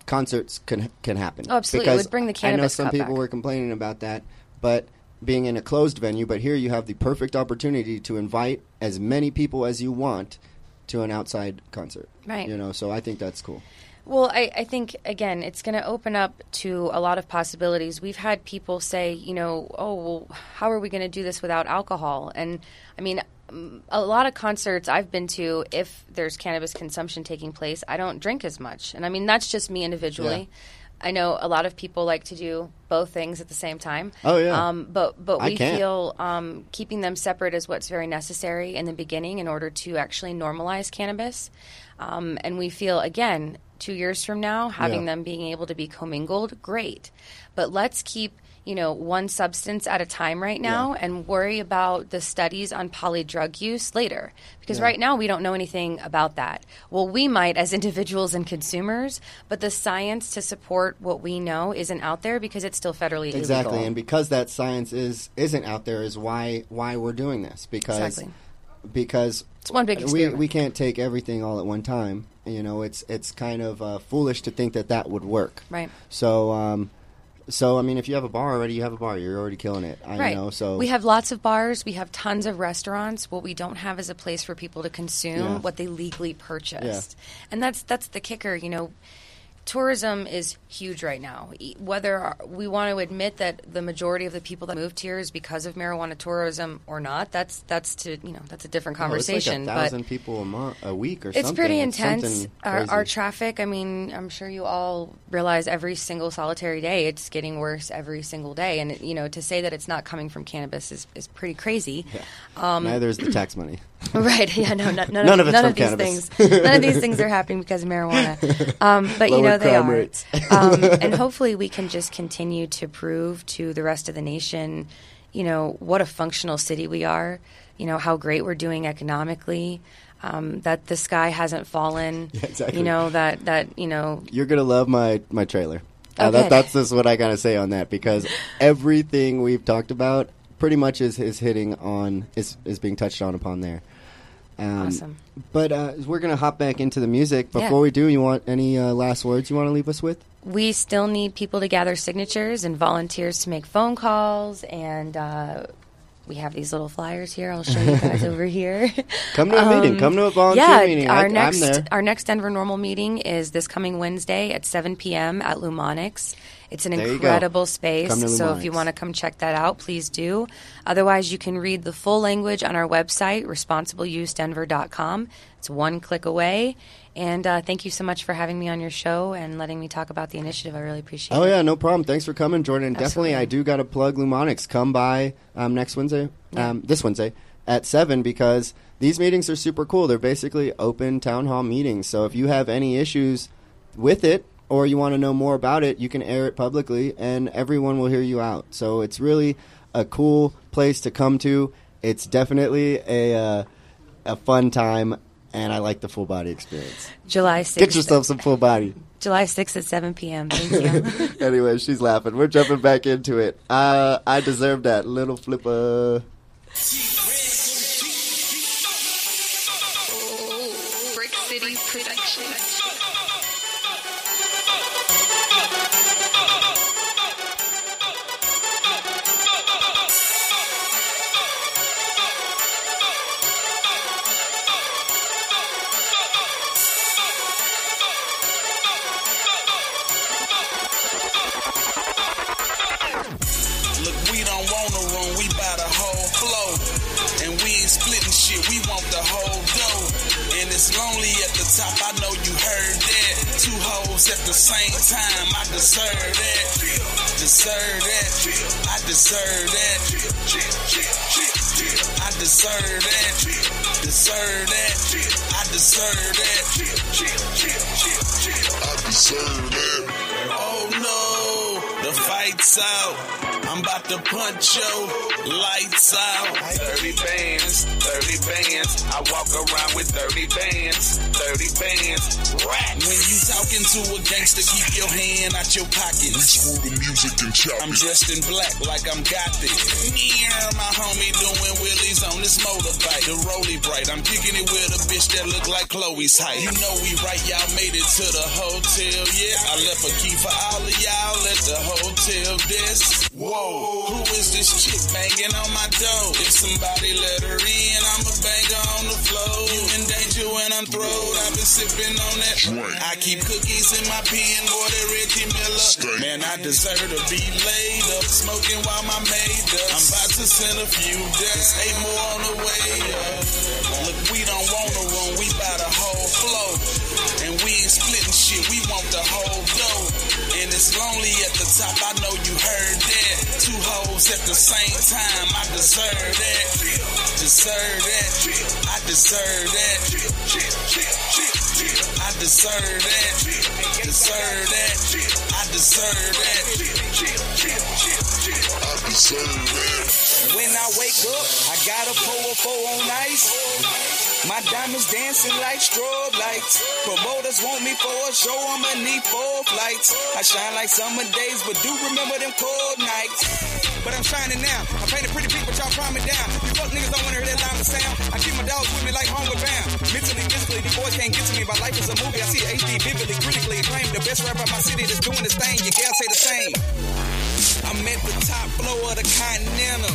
concerts can can happen. Oh, absolutely. It would bring the I know some people back. were complaining about that, but being in a closed venue, but here you have the perfect opportunity to invite as many people as you want to an outside concert. Right. You know, so I think that's cool. Well, I, I think again, it's going to open up to a lot of possibilities. We've had people say, you know, oh, well, how are we going to do this without alcohol? And I mean, um, a lot of concerts I've been to, if there's cannabis consumption taking place, I don't drink as much. And I mean, that's just me individually. I know a lot of people like to do both things at the same time. Oh, yeah. Um, but but we feel um, keeping them separate is what's very necessary in the beginning in order to actually normalize cannabis. Um, and we feel again, two years from now, having Yeah. them being able to be commingled, great. But let's keep you know one substance at a time right now and worry about the studies on poly drug use later because Yeah. right now we don't know anything about that well we might as [LAUGHS] individuals and consumers but the science to support what we know isn't out there because it's still federally Exactly, illegal and because that science is isn't out there is why why we're doing this because Exactly. because It's one big we experiment. we can't take everything all at one time. You know, it's it's kind of uh, foolish to think that that would work. Right. So um, so I mean, if you have a bar already, you have a bar. You're already killing it. I right. know. So we have lots of bars. We have tons of restaurants. What we don't have is a place for people to consume Yeah. what they legally purchased, and that's that's the kicker. You know, tourism is huge right now. Whether we want to admit that the majority of the people that moved here is because of marijuana tourism or not, that's that's to you know that's a different conversation. It's like a but thousand people a month, a week, or it's something. pretty intense. something Our, our traffic, I mean, I'm sure you all realize every single solitary day it's getting worse every single day. And, you know, to say that it's not coming from cannabis is, is pretty crazy. Um, Neither is the [CLEARS THROAT] tax money. [LAUGHS] right. Yeah, no, no, none, None of, of none of these cannabis. things. None of these [LAUGHS] things are happening because of marijuana. Um, but, you know, they are. um, [LAUGHS] and hopefully we can just continue to prove to the rest of the nation, you know, what a functional city we are, you know, how great we're doing economically. Um, that the sky hasn't fallen. Yeah, exactly. You know that that you know You're gonna love my my trailer. Uh, that, that's just what I gotta say on that because everything we've talked about pretty much is, is hitting on is is being touched on upon there. Um, Awesome. But uh, we're gonna hop back into the music. Before Yeah. we do, you want any uh, last words you want to leave us with? we still need people to gather signatures and volunteers to make phone calls and uh, we have these little flyers here. I'll show you [LAUGHS] guys over here. Come to a meeting. Come to a volunteer Um, yeah, meeting. Our I- I'm next there. our next Denver NORML meeting is this coming Wednesday at 7 p.m. at Lumonics. It's an There incredible space. So if you want to come check that out, please do. Otherwise, you can read the full language on our website, responsibleusedenver.com. It's one click away. And uh, thank you so much for having me on your show and letting me talk about the initiative. I really appreciate Oh it. Oh, yeah, no problem. Thanks for coming, Jordan. Definitely, I do got to plug Lumonics. Come by um, next Wednesday, um, this Wednesday at seven because these meetings are super cool. They're basically open town hall meetings. So if you have any issues with it or you want to know more about it, you can air it publicly, and everyone will hear you out. So it's really a cool place to come to. It's definitely a uh, a fun time, and I like the full body experience. July 6th. Get yourself some full body. [LAUGHS] July 6th at 7 p.m. Thank you. [LAUGHS] anyway, she's laughing. We're jumping back into it. Uh, I deserve that little flipper. Break Look, Thirty bands, 30 bands. When you talking to a gangster, keep your hand out your pocket. We screw the music and chop I'm dressed in black like I'm gothic. Yeah, my homie doing wheelies on this motorbike. The rolly bright. I'm kicking it with a bitch that look like Chloe's height. You know we right, y'all made it to the hotel. Yeah, I left a key for all of y'all at the hotel desk. Whoa, who is this chick banging on my door? If somebody let her in, I'ma bang her on the floor. You in danger when I'm throwed. I've been sipping on that. I keep cookies in my pen, boy, that Reggie Miller. Man, I deserve to be laid up, smoking while my maid up. I'm about to send a few deaths, eight more on the way up. Look, we don't want a room, we buy the whole flow. And we ain't splitting shit, we want the whole it's lonely at the top, I know you heard that. Two hoes at the same time, I deserve that. Deserve that. I deserve that. I deserve that. Deserve that. I deserve that. I deserve that. When I wake up, I got a 404 on ice. My diamonds dancing like strobe lights. Promoters want me for a show, I'ma need four flights. I shine like summer days, but do remember them cold nights. But I'm shining now. I paint a pretty picture, but y'all me down. You fuck niggas don't wanna hear that loud sound. I keep my dogs with me like homeward bound. Mentally, physically, these boys can't get to me. My life is a movie. I see HD vividly, critically acclaimed. The best rapper in my city that's doing this thing. Your gal say the same. I'm at the top floor of the Continental.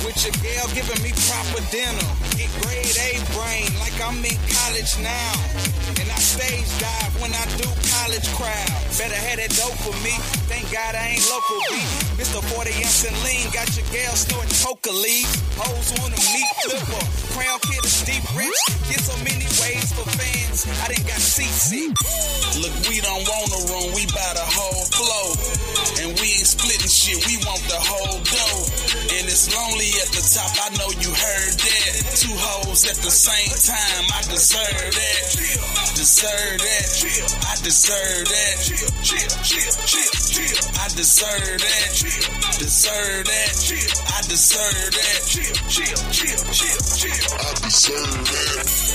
With your gal giving me proper dinner. Get grade A brain like I'm in college now. And I stage dive when I do college crowd. Better have that dope for me. Thank God I ain't local B. Mr. 40 ounce and lean. Got your gal snorting coca leaf. Hoes wanna meet flipper. Crown kid is deep rich. Get so many ways for fans. I didn't got CC. Look, we don't want a room. We buy shit, we want the whole dough. And it's lonely at the top, I know you heard that. Two hoes at the same time, I deserve that. Deserve that. I deserve that. I deserve that. Deserve that. I deserve that. I deserve that.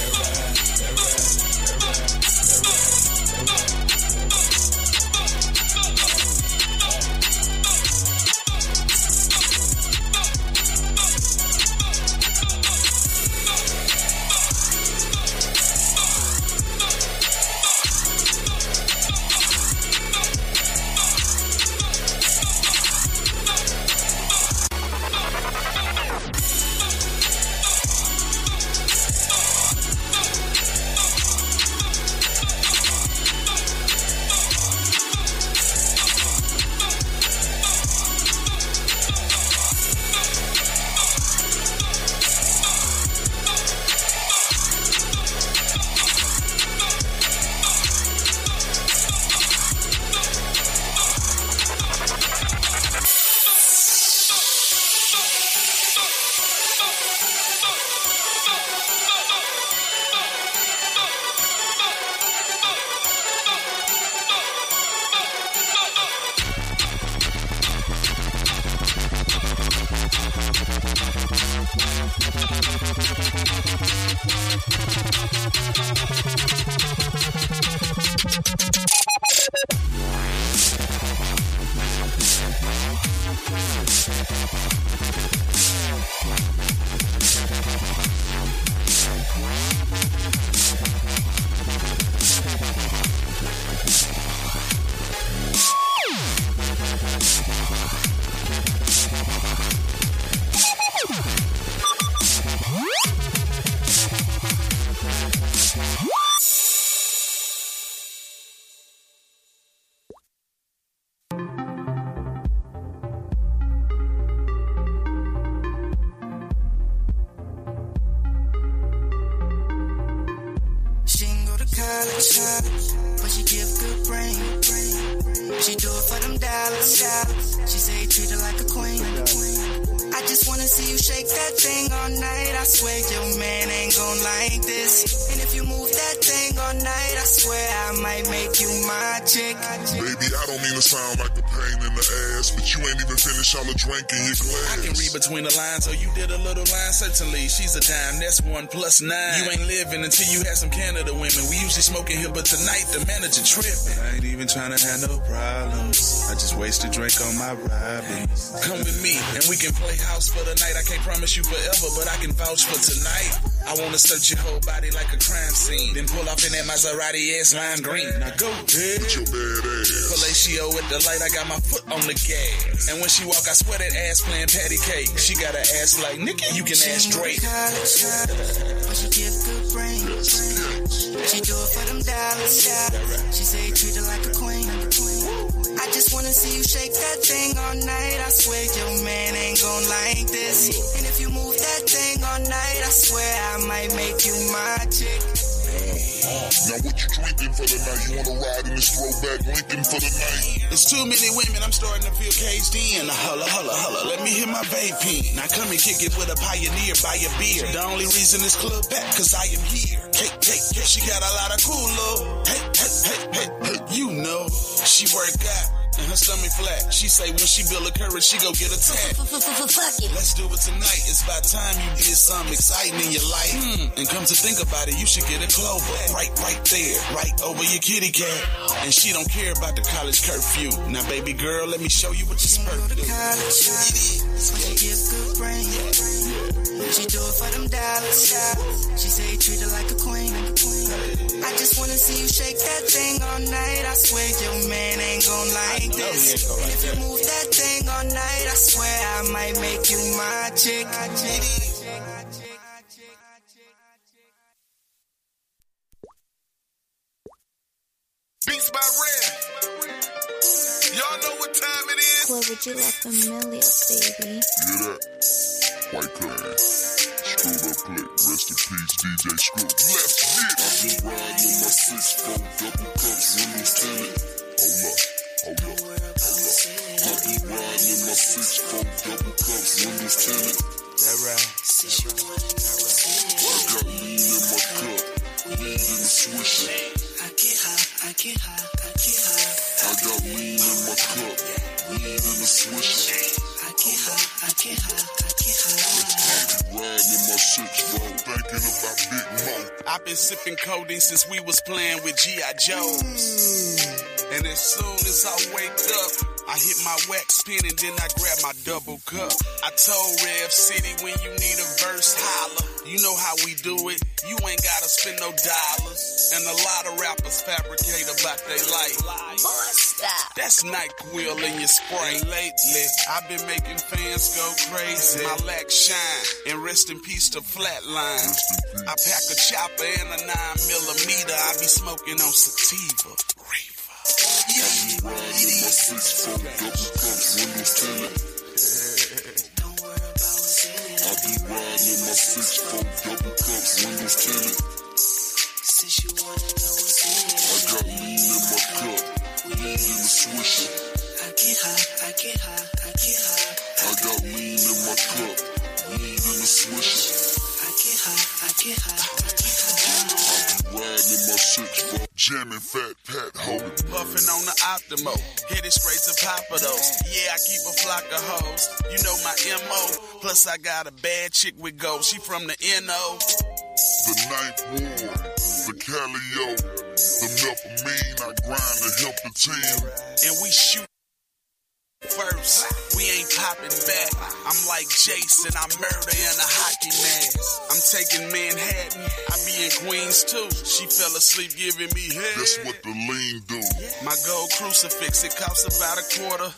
Canada women. We usually smoking here, but tonight the manager tripping. I ain't even trying to have no problems. I just wasted drink on my Robins. Come with me, and we can play house for the night. I can't promise you forever, but I can vouch for tonight. I wanna search your whole body like a crime scene. Then pull off in that Maserati ass lime green. Now go ahead. With your bad ass. Fellatio at the light, I got my foot on the gas. And when she walk, I swear that ass playing patty cake. She got an ass like Nicki, you can ask Drake. But she give good brain. She do it for them dollars. Yeah. She say treat her like a queen. I just wanna see you shake that thing all night. I swear your man ain't gon' like this. All night, I swear I might make you my chick. Now what you drinking for the night? You wanna ride in this throwback Lincoln for the night? There's too many women, I'm starting to feel caged in. Holla, holla, holla, let me hit my vaping. Now come and kick it with a pioneer, buy a beer. The only reason this club back, cause I am here. Hey, hey, hey, she got a lot of cool love. Hey, hey, hey, hey, hey, you know. She work out. And her stomach flat. She say when she build a courage, she go get a tan. Fuck it. Let's do it tonight. It's about time you did something exciting in your life. Hmm. And come to think about it, you should get a clover. Right, right there. Right over your kitty cat. And she don't care about the college curfew. Now, baby girl, let me show you what you're supposed to do. College but she give good brain. She do it for them dollars. She say treat her like a queen. I just wanna see you shake that thing all night. I swear your man ain't gon' like this. And if you move that thing all night, I swear I might make you my chick. Beats by Red. Y'all know what time it is. What would you like familiar, baby? Hear that? White class. Screwed up click. Rest in peace, DJ Screw. Let's get it. I've been riding in my six four double cups, windows tinted. Hold up, hold up, hold up. I've been riding in my six four double cups, windows tinted. That right. I got lean in my cup, lean in the swisher. I get high, I get high, I get high. I got lean in my cup, lean in the swisher. I get high, I get I've been sipping codeine since we was playing with G.I. Joes. And as soon as I wake up, I hit my wax pen and then I grab my double cup. I told Rev City when you need a verse, holla. You know how we do it. You ain't gotta spend no dollars. And a lot of rappers fabricate about they life. Stop. That's NyQuil in your spray. Lately, I've been making fans go crazy. My lack shine, and rest in peace to Flatline. I pack a chopper and a nine millimeter. I be smoking on sativa. Reefer. Riding in my six four double cups, windows tinted. I be riding in my six four double cups, windows tinted. Since you wanna know what's in it, I got lean in my cup, lean in the swisher. I get high, I get high, I get high. I got lean in my cup, jamming fat pat, hold it. Puffin' on the Optimo, hit it straight to Papa those. Yeah, I keep a flock of hoes. You know my MO. Plus, I got a bad chick with go. She from the NO. The ninth ward, the Calio, the methamphetamine I grind to help the team. and we shoot first. We ain't popping back. I'm like Jason, I murder in a hockey mask. I'm taking Manhattan. I be in Queens too. She fell asleep giving me head. That's what the lean do. My gold crucifix, it costs about a quarter.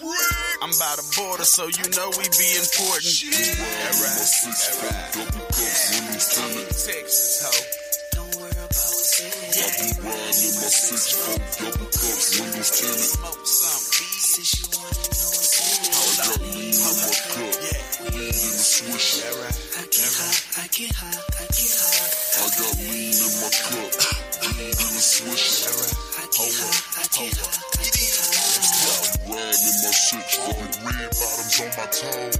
I'm by the border, so you know we be important. That My right. six four double cups, windows tinted. Texas, ho. Don't worry about what's in it. I be riding in my six four double cups, windows tinted. In the swisher. I get high, I get high, I get high. I got lean in my cup, lean in the swisher. I get high, I get high, I get high. my six foot. Red bottoms on my toes.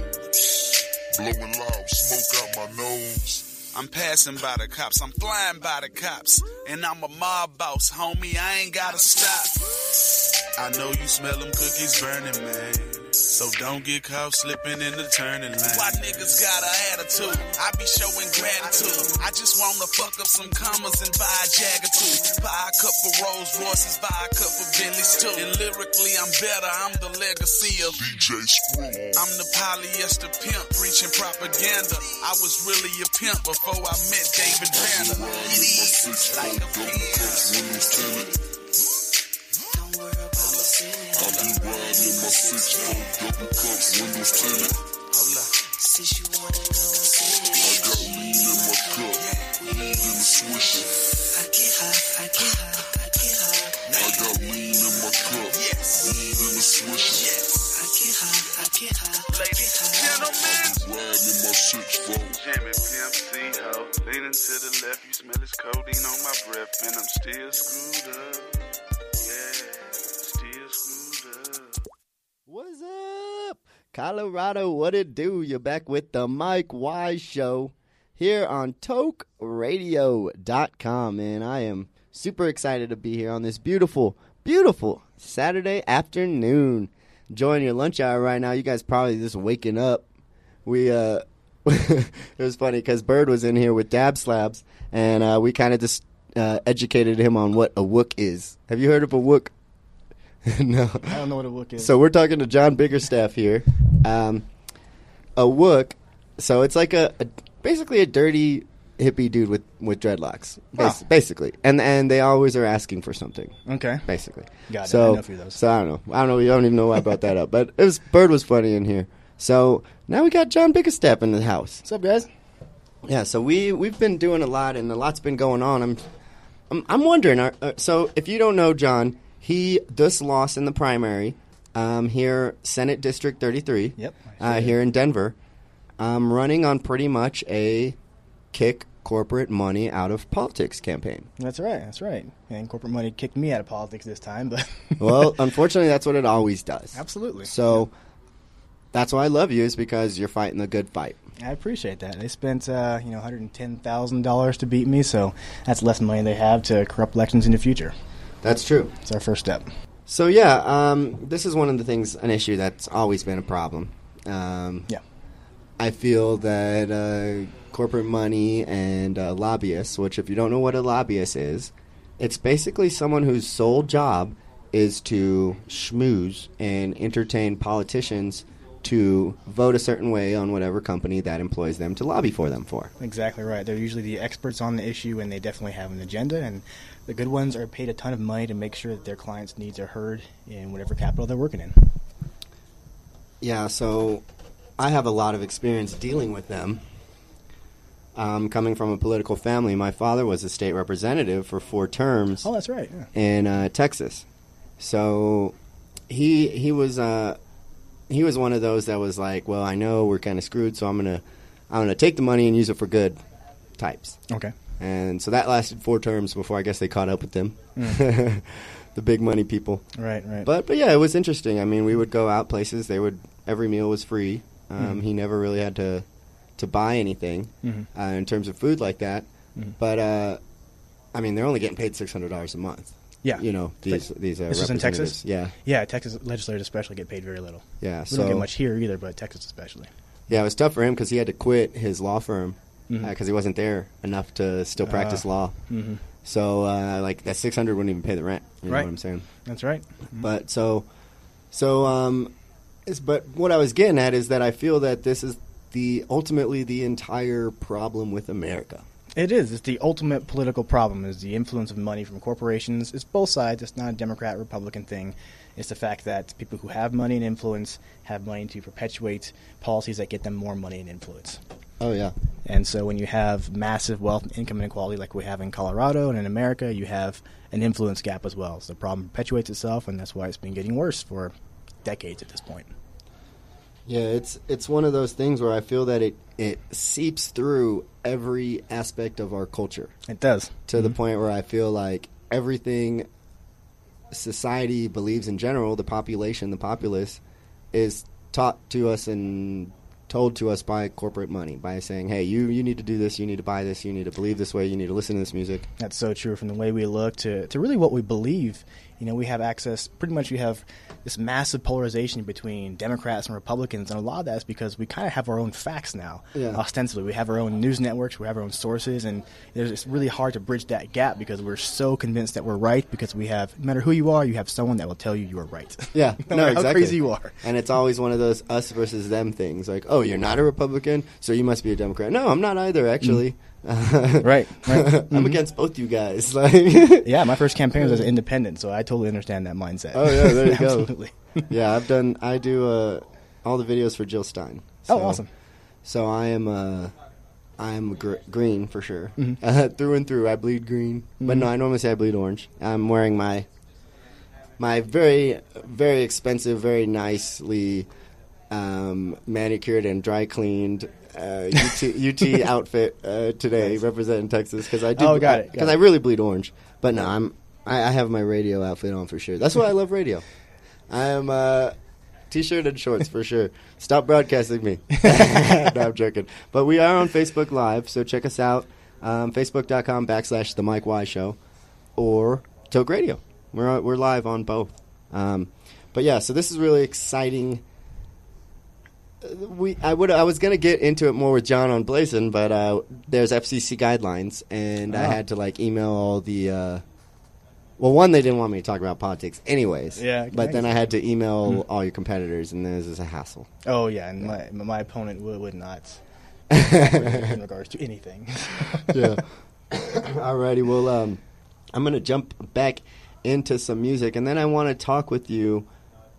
Blowing loud smoke out my nose. I'm passing by the cops, I'm flying by the cops, and I'm a mob boss, homie. I ain't gotta stop. I know you smell them cookies burning, man. So don't get caught slipping in the turning lane. Why niggas got an attitude? I be showing gratitude. I just wanna fuck up some commas and buy a Jagger too. Buy a couple Rolls Royces, buy a couple Bentleys too. And lyrically, I'm better. I'm the legacy of DJ Screw. I'm the polyester pimp preaching propaganda. I was really a pimp before I met David Banner. It is like a pimp. I got lean in my cup. Lean in the swisher. I get high, I get high, I get high. I got lean in my cup. Lean in the swisher. I get high, I get high, get high. Gentlemen. Riding in my six foot. Jamming pimp ho. Leaning to the left, you smell his codeine on my breath, and I'm still screwed up. What's up? Colorado, what it do? You're back with the Mike Wise Show here on TokeRadio.com, and I am super excited to be here on this beautiful, beautiful Saturday afternoon. Enjoying your lunch hour right now. You guys probably just waking up. We, uh, [LAUGHS] it was funny because Bird was in here with Dab Slabz, and uh, we kind of just uh, educated him on what a wook is. Have you heard of a wook? [LAUGHS] no. I don't know what a wook is. So we're talking to Jon Biggerstaff here. Um, a wook, so it's like a, a basically a dirty hippie dude with, with dreadlocks, bas- Wow. basically, and and they always are asking for something. Okay. basically. Got it. So I know a few of those. so I don't know. I don't know. I don't even know why I brought that up, but it was Bird was funny in here. So now we got Jon Biggerstaff in the house. What's up, guys? Yeah, so we we've been doing a lot, and a lot's been going on. I'm I'm, I'm wondering. Are, uh, so if you don't know Jon, he just lost in the primary um, here, Senate District 33. Yep, Uh, here in Denver, um, running on pretty much a kick corporate money out of politics campaign. That's right. That's right. And corporate money kicked me out of politics this time, but [LAUGHS] well, unfortunately, that's what it always does. Absolutely. So that's why I love you is because you're fighting the good fight. I appreciate that. They spent uh, you know one hundred ten thousand dollars to beat me, so that's less money they have to corrupt elections in the future. That's true. It's our first step. So yeah, um, this is one of the things, an issue that's always been a problem. Um, yeah, I feel that uh, corporate money and uh, lobbyists, which if you don't know what a lobbyist is, it's basically someone whose sole job is to schmooze and entertain politicians to vote a certain way on whatever company that employs them to lobby for them for. Exactly right. They're usually the experts on the issue, and they definitely have an agenda. And the good ones are paid a ton of money to make sure that their clients' needs are heard in whatever capital they're working in. Yeah, so I have a lot of experience dealing with them. Um, coming from a political family, my father was a state representative for four terms. Oh, that's right. Yeah. in uh, Texas. So he he was uh, he was one of those that was like, well, I know we're kind of screwed, so I'm gonna I'm gonna take the money and use it for good types. Okay. And so that lasted four terms before I guess they caught up with them, Mm. [LAUGHS] the big money people. Right, right. But but yeah, it was interesting. I mean, we would go out places. They would every meal was free. Um, Mhm. He never really had to to buy anything Mhm. uh, in terms of food like that. Mhm. But uh, I mean, they're only getting paid six hundred dollars a month. Yeah. you know these But these uh, this is in. Texas. Yeah, yeah. Texas legislators especially get paid very little. Yeah, we don't so- get much here either, but Texas especially. yeah. It was tough for him because he had to quit his law firm because Mhm. he wasn't there enough to still practice Ah. law. Mhm. So uh, like that six hundred wouldn't even pay the rent. You know Right. what I'm saying? That's right. But so, so um, but what I was getting at is that I feel that this is the ultimately the entire problem with America. It is. It's the ultimate political problem. Is the influence of money from corporations. It's both sides. It's not a Democrat Republican thing. It's the fact that people who have money and influence have money to perpetuate policies that get them more money and influence. Oh yeah. And so when you have massive wealth and income inequality like we have in Colorado and in America, you have an influence gap as well. So the problem perpetuates itself, and that's why it's been getting worse for decades at this point. Yeah, it's it's one of those things where I feel that it it seeps through every aspect of our culture. It does. To the mm-hmm. point where I feel like everything society believes in general, the population, the populace, is taught to us and told to us by corporate money by saying, "Hey, you you need to do this, you need to buy this, you need to believe this way, you need to listen to this music." That's so true. From the way we look to, to really what we believe, you know, we have access. Pretty much, we have this massive polarization between Democrats and Republicans, and a lot of that is because we kind of have our own facts now. Yeah. Ostensibly, we have our own news networks, we have our own sources, and there's, it's really hard to bridge that gap because we're so convinced that we're right. Because we have, no matter who you are, you have someone that will tell you you are right. Yeah, [LAUGHS] no, no, exactly. how crazy you are. And it's always one of those us versus them things. Like, oh, you're not a Republican, so you must be a Democrat. No, I'm not either, actually. [LAUGHS] right, right. [LAUGHS] I'm Mhm. against both you guys. [LAUGHS] Like, yeah, my first campaign was as an independent, so I totally understand that mindset. Oh yeah, there you go. Absolutely. yeah, I've done. I do uh, all the videos for Jill Stein. Oh, awesome. So I am. Uh, I am gr- green for sure, Mhm. uh, through and through. I bleed green, but Mhm. no, I normally say I bleed orange. I'm wearing my my very very expensive, very nicely um, manicured and dry cleaned uh, UT, UT [LAUGHS] outfit uh, today, representing Texas because I do. Oh, got it, Because. I really bleed orange, but no, I'm. I, I have my radio outfit on for sure. That's why I love radio. I am uh, t-shirt and shorts for sure. Stop broadcasting me. [LAUGHS] no, I'm joking. But we are on Facebook Live, so check us out. Um, Facebook.com backslash The Mike Y Show or Toke Radio. We're, we're live on both. Um, but yeah, so this is really exciting. We I would I was gonna get into it more with Jon on Blazing, but uh, there's FCC guidelines, and I Ah. had to like email all the. Uh, well, one they didn't want me to talk about politics, anyways. Yeah, but then I had to email Mhm. all your competitors, and this is a hassle. Oh yeah, and my my opponent would, would not [LAUGHS] in regards to anything. yeah. [COUGHS] Alrighty, well, um, I'm gonna jump back into some music, and then I want to talk with you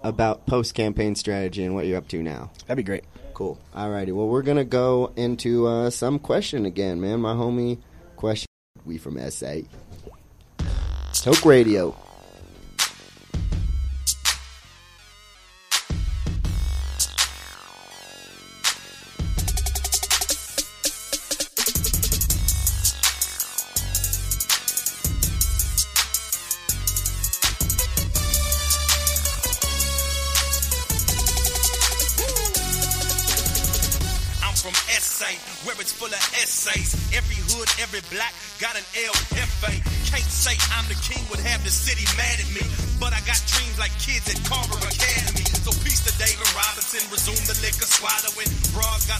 about post campaign strategy and what you're up to now. That'd be great. Cool. All righty. well, we're gonna go into uh, some question again, man. My homie question. We from SA. Toke Radio.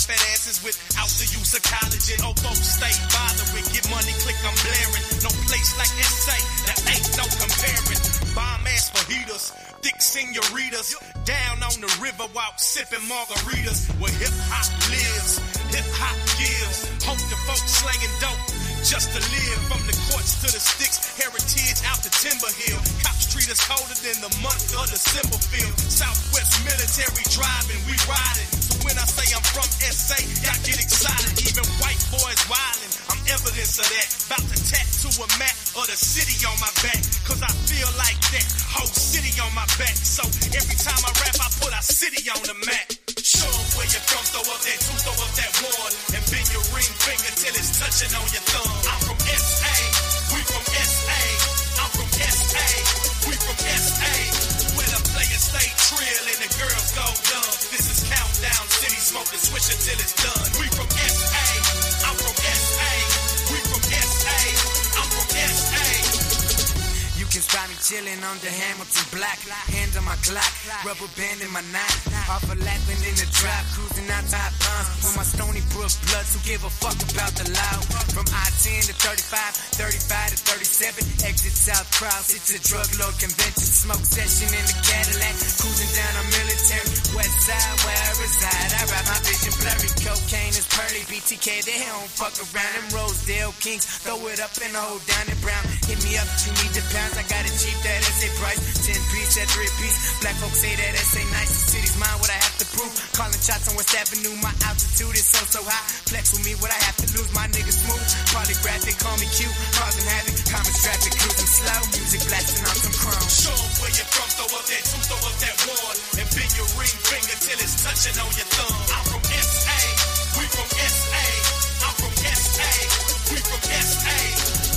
Fat asses without the use of old folks stay bothering. Get money, click, I'm blaring. No place like SA, there ain't no comparing. Bomb ass fajitas, thick senoritas. Down on the river while sipping margaritas. Where hip hop lives, hip hop gives. Hope the folks slanging dope. Just to live from the courts to the sticks, heritage out to Timber Hill. Cops treat us colder than the month of December feel. Southwest military driving, we riding. So when I say I'm from SA, y'all get excited. Even white boys wildin', I'm evidence of that. About to tattoo a map of the city on my back. Cause I feel like that whole city on my back. So every time I rap, I put our city on the map. Show 'em where you're from, throw up that throw up that. And bend your ring finger till it's touching on your thumb. I'm from SA, we from SA. I'm from SA, we from SA. Where the players stay trill and the girls go dumb. This is Countdown City, the swisher till it's done. We from SA, I'm from SA, Can spot me chillin' under Hamilton Black. Hand on my Glock, rubber band in my a Lappin in the drop, cruising out top lines. With my Stony Brook bloods who give a fuck about the loud. From I-10 to 35, 35 to 37. Exit South Cross, it's a drug lord convention. Smoke session in the Cadillac, cruising down on military. West side where I reside. I ride my vision blurry. Cocaine is pearly. BTK, they don't fuck around. Them Rosedale Kings, throw it up and hold down the brown. Hit me up you need the pounds. I got it cheap, that SA price. 10 piece, that 3 piece. Black folks say that SA nice. The city's mine, what I have to prove. Calling shots on West Avenue, my altitude is so, so high. Flex with me, what I have to lose. My niggas smooth. Polygraphic, call me cute. Causing havoc, common traffic, cruising slow. Music blasting on some chrome. Show where you're from, throw up that two, throw up that one. And bend your ring finger till it's touching on your thumb. I'm from SA, we from SA. I'm from SA,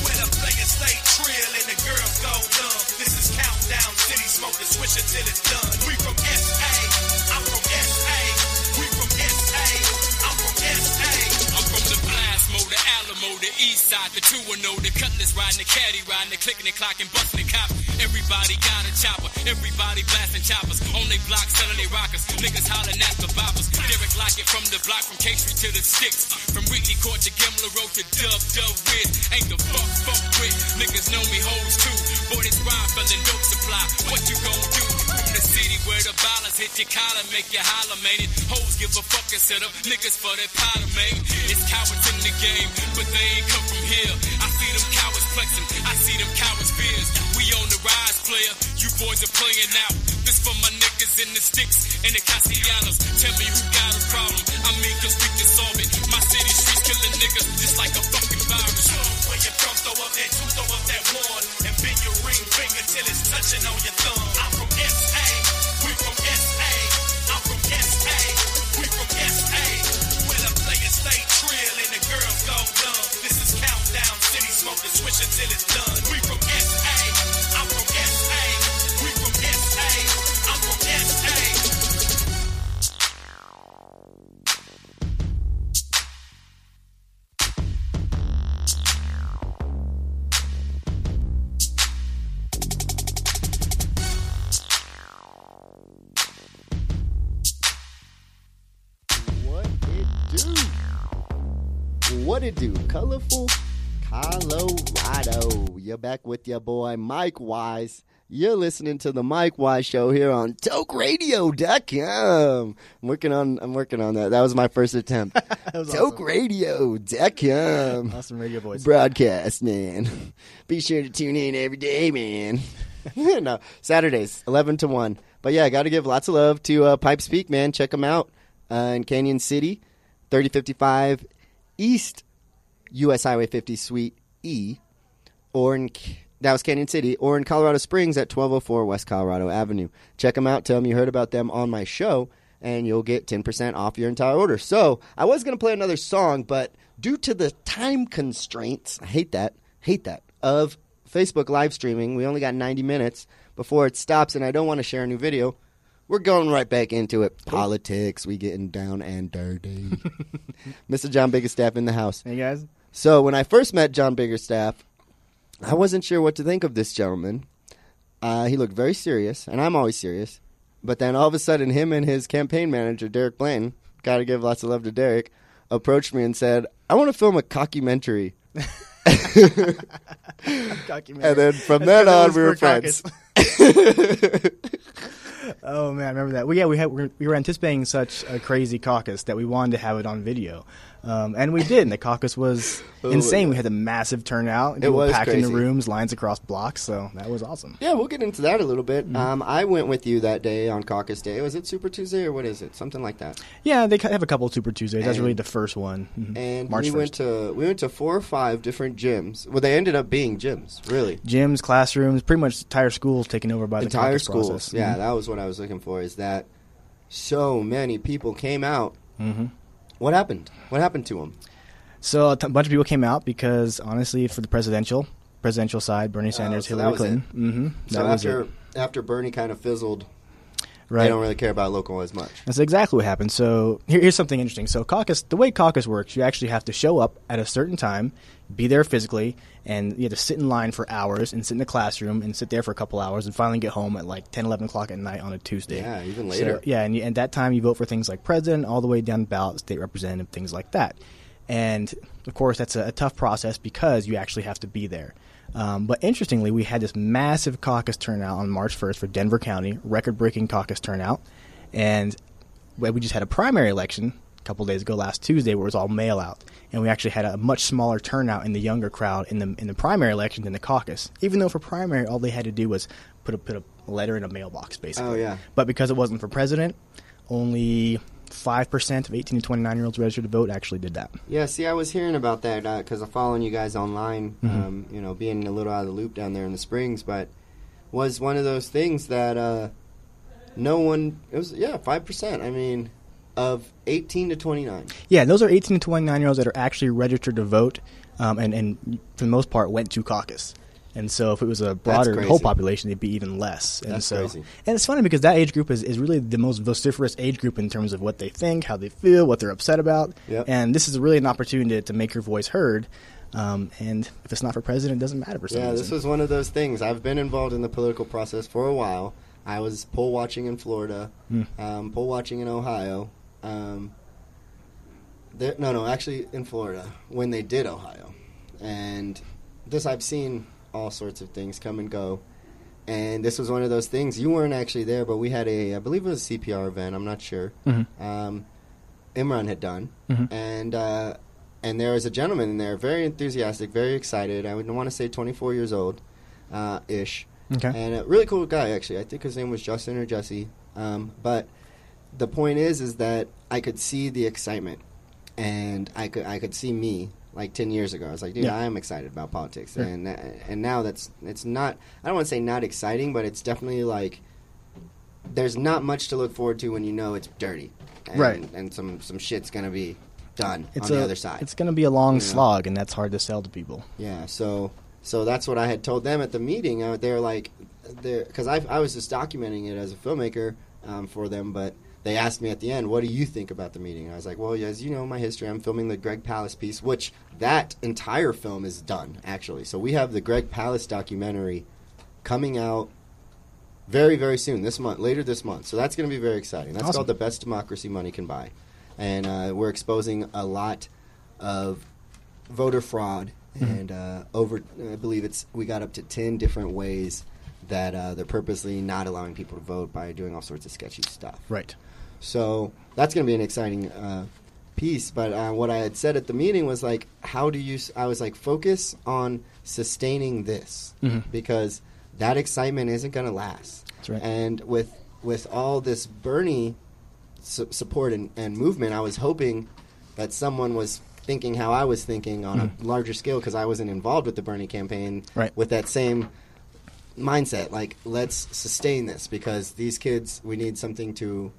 with a biggest state thrill and the girls go dumb. This is countdown city smoke the swish until it's done. we from SA. SA, I'm east side, the 2 0, the cutlass riding, the caddy riding, the clicking the Clock and clocking, busting the cops. Everybody got a chopper, everybody blasting choppers. On they block, selling they rockers. Niggas hollering at the boppers. Derek Lockett from the block, from K Street to the sticks. From Whitney Court to Gimler Road to Dub Dub with. Ain't the fuck fuck with. Niggas know me hoes too. Boy, this rhyme fellin' dope supply. What you gon' do? From the city where the ballers hit your collar, make you holler, man. Hoes give a fuck and set up niggas for that powder, man. It's cowards in the game, but they ain't come from here. I see them cowards flexing, I see them cowards fears. We on the rise, player. You boys are playing out. This for my niggas in the sticks and the Castellanos. Tell me who got a problem. I mean, cause we can solve it. My city streets killing niggas just like a fucking virus. Where you from, throw up that two, throw up that one, and bend your ring finger till it's touching on your thumb. I'm from SA, we from SA, I'm from SA, we from SA. Girls dumb. This is countdown city, smoke the swish until it's done. We What it do? Colorful Colorado. You're back with your boy Mike Wise. You're listening to the Mike Wise Show here on TokeRadio.com. I'm working on. I'm working on that. That was my first attempt. [LAUGHS] was awesome. TokeRadio.com. Awesome radio voice. Broadcast, man. Be sure to tune in every day, man. [LAUGHS] no, Saturdays, 11 to 1. But yeah, I got to give lots of love to uh, Pipe Speak, man. Check them out uh, in Cañon City, 3055 East U.S. Highway 50 Suite E, or in that was Cañon City, or in Colorado Springs at 1204 West Colorado Avenue. Check them out. Tell them you heard about them on my show, and you'll get 10% off your entire order. So I was going to play another song, but due to the time constraints, I hate that, hate that, of Facebook live streaming, we only got 90 minutes before it stops, and I don't want to share a new video. We're going right back into it. Politics, we getting down and dirty. [LAUGHS] Mr. Jon Biggerstaff in the house. Hey guys. So when I first met Jon Biggerstaff, I wasn't sure what to think of this gentleman. Uh, he looked very serious, and I'm always serious. But then all of a sudden, him and his campaign manager, Derek Blaine, gotta give lots of love to Derek, approached me and said, "I want to film a [LAUGHS] [LAUGHS] cockumentary." and then from then on, we were friends. Oh man, I remember that. Well, yeah, we had we were, we were anticipating such a crazy caucus that we wanted to have it on video, um, and we did. And the caucus was [LAUGHS] insane. We had a massive turnout. It was packed in the rooms, lines across blocks. So that was awesome. Yeah, we'll get into that a little bit. Mm-hmm. Um, I went with you that day on Caucus Day. Was it Super Tuesday or what is it? Something like that. Yeah, they have a couple of Super Tuesdays. That's really the first one. Mhm. And March we 1st. went to we went to four or five different gyms. Well, they ended up being gyms, really. gyms, classrooms, pretty much entire schools taken over by the entire caucus schools. process. Yeah, Mhm. that was what I was looking for. Is that so many people came out? Mhm. What happened? What happened to him? So a t- bunch of people came out because honestly, for the presidential presidential side, Bernie Sanders, Oh, so that Hillary Clinton. Mm-hmm. So after after Bernie kind of fizzled, Right. they don't really care about local as much. That's exactly what happened. So here, here's something interesting. So caucus, the way caucus works, you actually have to show up at a certain time, be there physically, and you have to sit in line for hours and sit in the classroom and sit there for a couple hours and finally get home at like 10, 11 o'clock at night on a Tuesday. Yeah, even So, later. yeah, and, and that time you vote for things like president, all the way down the ballot, state representative, things like that. And of course, that's a, a tough process because you actually have to be there. Um, but interestingly, we had this massive caucus turnout on March 1st for Denver County, record breaking caucus turnout. And we just had a primary election a couple days ago, last Tuesday, where it was all mail out. And we actually had a much smaller turnout in the younger crowd in the in the primary election than the caucus. Even though for primary, all they had to do was put a put a letter in a mailbox, basically. Oh, yeah. But because it wasn't for president, only five percent of 18 to 29 year olds registered to vote actually did that. Yeah, see, I was hearing about that because I'm following you guys online. Mhm. Um, you know, being a little out of the loop down there in the Springs, but was one of those things that uh, no one. It was yeah, five percent. I mean, of 18 to 29. Yeah, those are 18 to 29 year olds that are actually registered to vote, um, and, and for the most part went to caucus. And so, if it was a broader whole population, it'd be even less. And That's so, crazy. and it's funny because that age group is, is really the most vociferous age group in terms of what they think, how they feel, what they're upset about. Yep. And this is really an opportunity to, to make your voice heard. Um, and if it's not for president, it doesn't matter for some Yeah, reason. this was one of those things. I've been involved in the political process for a while. I was poll watching in Florida, Hmm. um, poll watching in Ohio. Um, there, no, no, actually in Florida when they did Ohio, and this I've seen all sorts of things come and go. And this was one of those things. You weren't actually there, but we had a, I believe it was a CPR event. I'm not sure. Mhm. Um, Imran had done, Mhm. and uh, and there was a gentleman in there, very enthusiastic, very excited. I would want to say 24 years old, uh, ish. Okay. And a really cool guy, actually. I think his name was Justin or Jesse. Um, but the point is, is that I could see the excitement, and I could I could see me like 10 years ago. I was like, dude, Yeah. I am excited about politics, and and now that's it's not. I don't want to say not exciting, but it's definitely like there's not much to look forward to when you know it's dirty, and, Right. And some some shit's gonna be done It's on a, the other side. It's going to be a long You know? slog, and that's hard to sell to people. Yeah, so so that's what I had told them at the meeting. Uh, they're like, because I I was just documenting it as a filmmaker um, for them, but they asked me at the end, "What do you think about the meeting?" And I was like, "Well, as you know, my history. I'm filming the Greg Palast piece, which that entire film is done actually. So we have the Greg Palast documentary coming out." Very, very soon, this month, later this month. So that's going to be very exciting. That's Awesome. called The Best Democracy Money Can Buy. And uh, we're exposing a lot of voter fraud Mhm. and uh, over I believe it's we got up to 10 different ways that uh, they're purposely not allowing people to vote by doing all sorts of sketchy stuff. Right. So that's going to be an exciting uh, piece. But uh, what I had said at the meeting was like, how do you? s- I was like, focus on sustaining this Mhm. because that excitement isn't going to last. That's right. And with with all this Bernie su- support and, and movement, I was hoping that someone was thinking how I was thinking on a larger scale because I wasn't involved with the Bernie campaign Right. with that same mindset. Like, let's sustain this because these kids, we need something to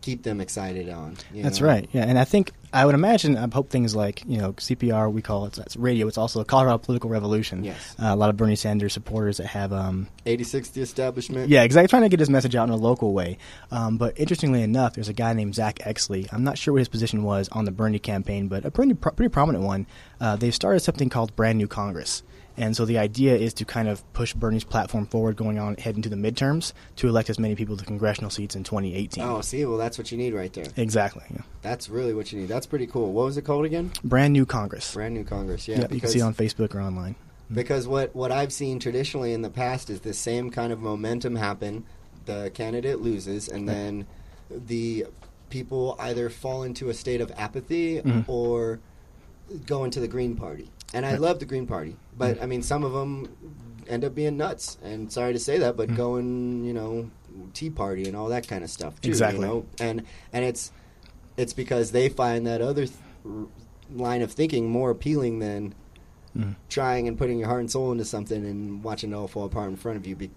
keep them excited on. That's know? right. Yeah, and I think I would imagine I hope things like you know CPR we call it it's radio. It's also a Colorado political revolution. Yes. Uh, a lot of Bernie Sanders supporters that have um, 86 the establishment. Yeah, exactly. Trying to get his message out in a local way. Um, but interestingly enough, there's a guy named Zack Exley. I'm not sure what his position was on the Bernie campaign, but a pretty pro- pretty prominent one. Uh, they've started something called Brand New Congress. And so the idea is to kind of push Bernie's platform forward going on head into the midterms to elect as many people to congressional seats in 2018. Oh, see, well, that's what you need right there. Exactly. Yeah. That's really what you need. That's pretty cool. What was it called again? Brand New Congress. Brand New Congress. Yeah, Yeah, you can see it on Facebook or online. Because what, what I've seen traditionally in the past is the same kind of momentum happen. The candidate loses, and Right. then the people either fall into a state of apathy Mhm. or go into the Green Party. And I Right. love the Green Party, but. I mean, some of them end up being nuts. And sorry to say that, but Mhm. going, you know, Tea Party and all that kind of stuff too. Exactly. You know? And and it's it's because they find that other th- line of thinking more appealing than Mhm. trying and putting your heart and soul into something and watching it all fall apart in front of you. Be-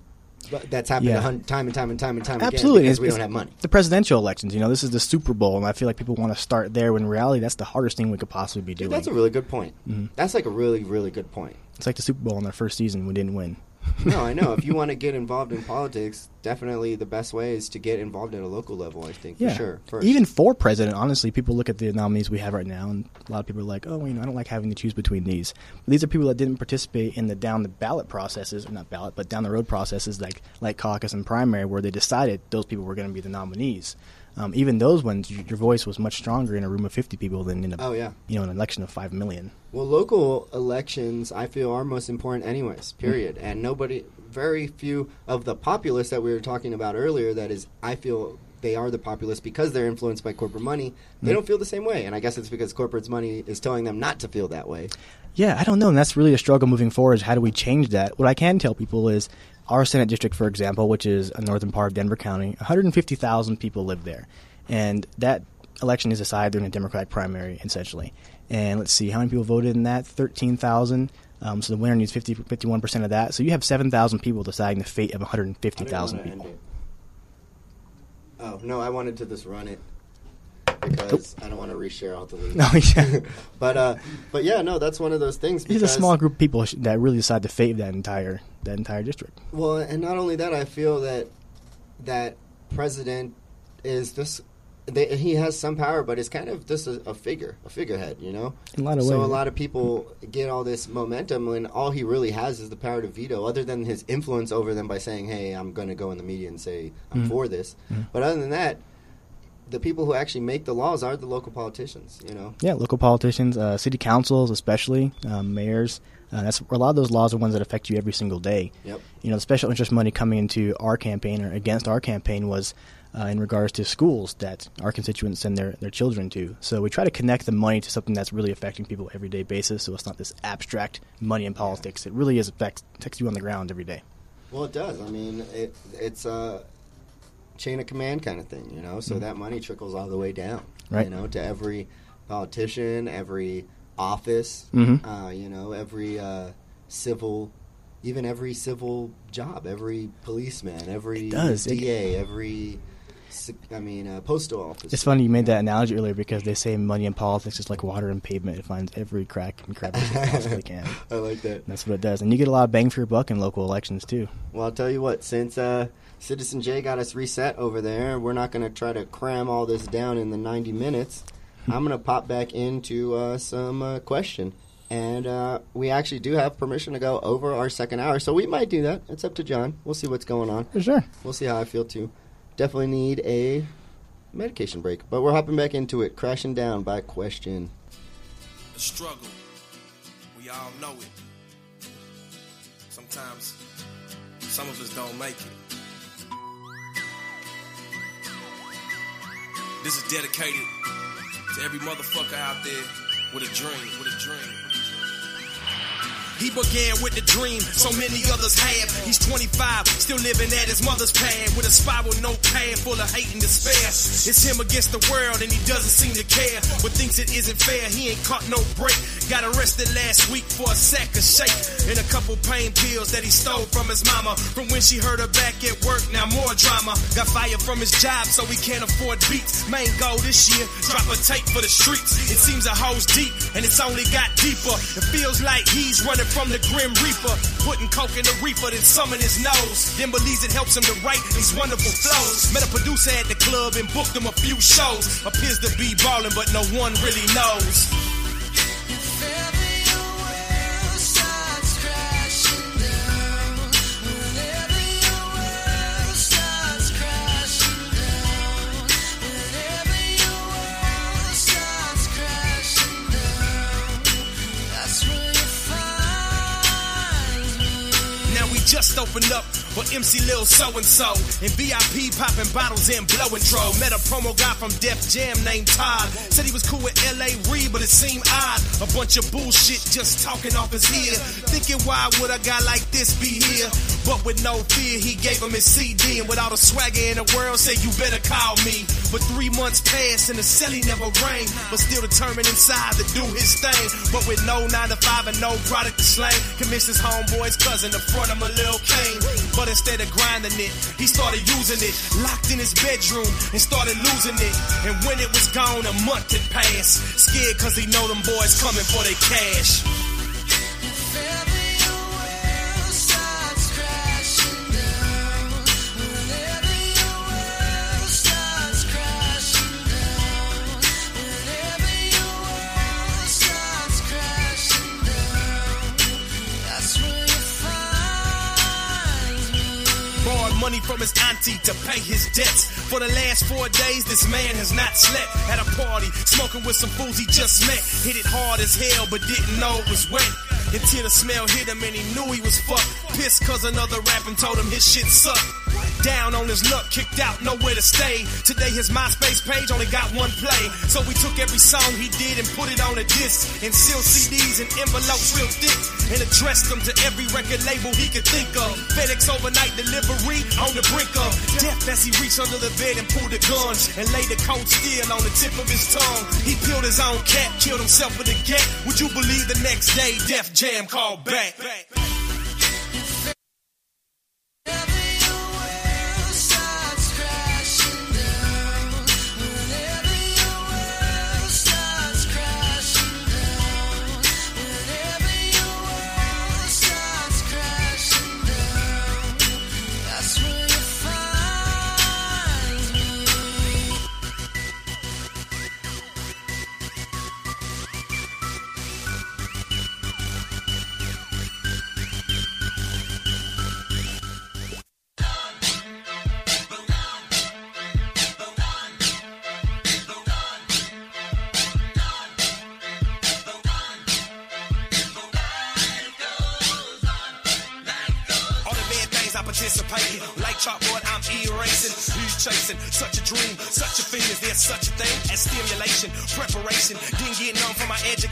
but that's happened Yeah. hun- time and time and time and time Absolutely, again because It's- we don't have money. The presidential elections, you know, this is the Super Bowl, and I feel like people want to start there. When in reality, that's the hardest thing we could possibly be doing. Dude, that's a really good point. Mhm. That's like a really, really good point. It's like the Super Bowl in their first season, we didn't win. [LAUGHS] no, I know. If you want to get involved in politics, definitely the best way is to get involved at a local level. I think Yeah, for sure. First. Even for president, honestly, people look at the nominees we have right now, and a lot of people are like, "Oh, you know, I don't like having to choose between these." But these are people that didn't participate in the down the ballot processes, or not ballot, but down the road processes like like caucus and primary, where they decided those people were going to be the nominees. Um, even those ones, your, voice was much stronger in a room of fifty people than in a Oh, yeah. you know an election of five million. Well, local elections, I feel, are most important, anyways. Period. And nobody, very few of the populace that we were talking about earlier. That is, I feel they are the populace because they're influenced by corporate money. They Mm. don't feel the same way, and I guess it's because corporate's money is telling them not to feel that way. Yeah, I don't know, and that's really a struggle moving forward. Is how do we change that? What I can tell people is our Senate district, for example, which is a northern part of Denver County, 150,000 people live there, and that election is decided during a Democratic primary, essentially. And let's see, how many people voted in that? 13,000. Um, so the winner needs 50, 51% of that. So you have 7,000 people deciding the fate of 150,000 people. Oh no, I wanted to just run it because I don't want to reshare all the links. No, [LAUGHS] yeah. [LAUGHS] but uh, but yeah, no, that's one of those things. It's a small group of people that really decide to fate of that entire that entire district. Well, and not only that, I feel that that president is just they, he has some power, but it's kind of just a, a figure, a figurehead, you know. In a lot of so ways. a lot of people get all this momentum when all he really has is the power to veto, other than his influence over them by saying, "Hey, I'm going to go in the media and say I'm Mhm. for this." Mhm. But other than that, the people who actually make the laws are the local politicians, you know. Yeah, local politicians, uh, city councils, especially um, mayors. Uh, that's a lot of those laws are ones that affect you every single day. Yep. You know, the special interest money coming into our campaign or against our campaign was uh, in regards to schools that our constituents send their, their children to. So we try to connect the money to something that's really affecting people everyday basis. So it's not this abstract money in politics. It really is affects affects you on the ground every day. Well, it does. I mean, it, it's a chain of command kind of thing, you know. So Mhm. that money trickles all the way down, Right. You know, to every politician, every office, Mhm. uh, you know, every uh, civil, even every civil job, every policeman, every DA, every, I mean, uh, postal office. It's funny you made that analogy earlier because they say money in politics is like water in pavement. It finds every crack and crevice it [LAUGHS] possibly can. I like that. That's what it does, and you get a lot of bang for your buck in local elections too. Well, I'll tell you what, since uh, Citizen Jay got us reset over there, we're not going to try to cram all this down in the 90 minutes. I'm going to pop back into uh, some uh, question. And uh, we actually do have permission to go over our second hour, so we might do that. It's up to Jon. We'll see what's going on. For sure. We'll see how I feel too. Definitely need a medication break, but we're hopping back into it. Crashing down by question. The struggle. We all know it. Sometimes some of us don't make it. This is dedicated to every motherfucker out there with a dream, with a dream. He began with the dream so many others have. He's 25, still living at his mother's pad with a spiral notepad full of hate and despair. It's him against the world and he doesn't seem to care, but thinks it isn't fair. He ain't caught no break. Got arrested last week for a sack of shake and a couple pain pills that he stole from his mama. From when she heard her back at work, now more drama. Got fired from his job so he can't afford beats. Main goal this year, drop a tape for the streets. It seems a hole's deep and it's only got deeper. It feels like he's running from the grim reaper. Putting coke in the reaper, then some in his nose. Then believes it helps him to write these wonderful flows. Met a producer at the club and booked him a few shows. Appears to be ballin', but no one really knows. Opened up for MC Lil So and So and VIP popping bottles and blowing tro. Met a promo guy from Def Jam named Todd. Said he was cool with LA Reid, but it seemed odd. A bunch of bullshit just talking off his ear. Thinking why would a guy like this be here? But with no fear, he gave him his CD and without a swagger in the world, said you better call me. But three months passed and the celly never rang. But still determined inside to do his thing. But with no nine to five and no product to slang, convinced his homeboy's cousin to front him a little cane. But instead of grinding it, he started using it. Locked in his bedroom and started losing it. And when it was gone, a month had passed. Scared cause he know them boys coming for their cash. Money from his auntie to pay his debts. For the last four days, this man has not slept. At a party, smoking with some fools he just met. Hit it hard as hell, but didn't know it was wet. Until the smell hit him and he knew he was fucked. Pissed cause another rapper told him his shit sucked. Down on his luck, kicked out, nowhere to stay. Today his MySpace page only got one play. So we took every song he did and put it on a disc. And sealed CDs and envelopes real thick. And addressed them to every record label he could think of. FedEx overnight delivery on the brink of death as he reached under the bed and pulled a gun. And laid the cold steel on the tip of his tongue. He peeled his own cap, killed himself with a gat. Would you believe the next day Def Jam called back? painting.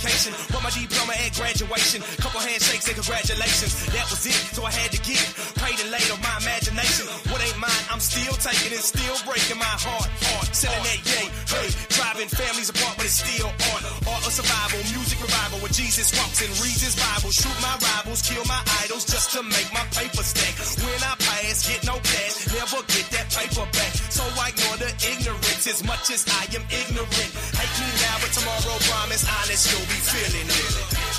Education, but my diploma at graduation. Couple handshakes and congratulations. That was it, so I had to get paid and laid on my imagination. What ain't mine, I'm still taking it, still breaking my heart. Heart, selling that yay, hey, driving families apart, but it's still art. Art of survival, music revival, where Jesus walks and reads his Bible. Shoot my rivals, kill my idols just to make my paper stack. When I pass, get no cash, never get that paper back. So I ignore the ignorance as much as I am ignorant. Me now, but tomorrow promise honest, you'll be feeling it.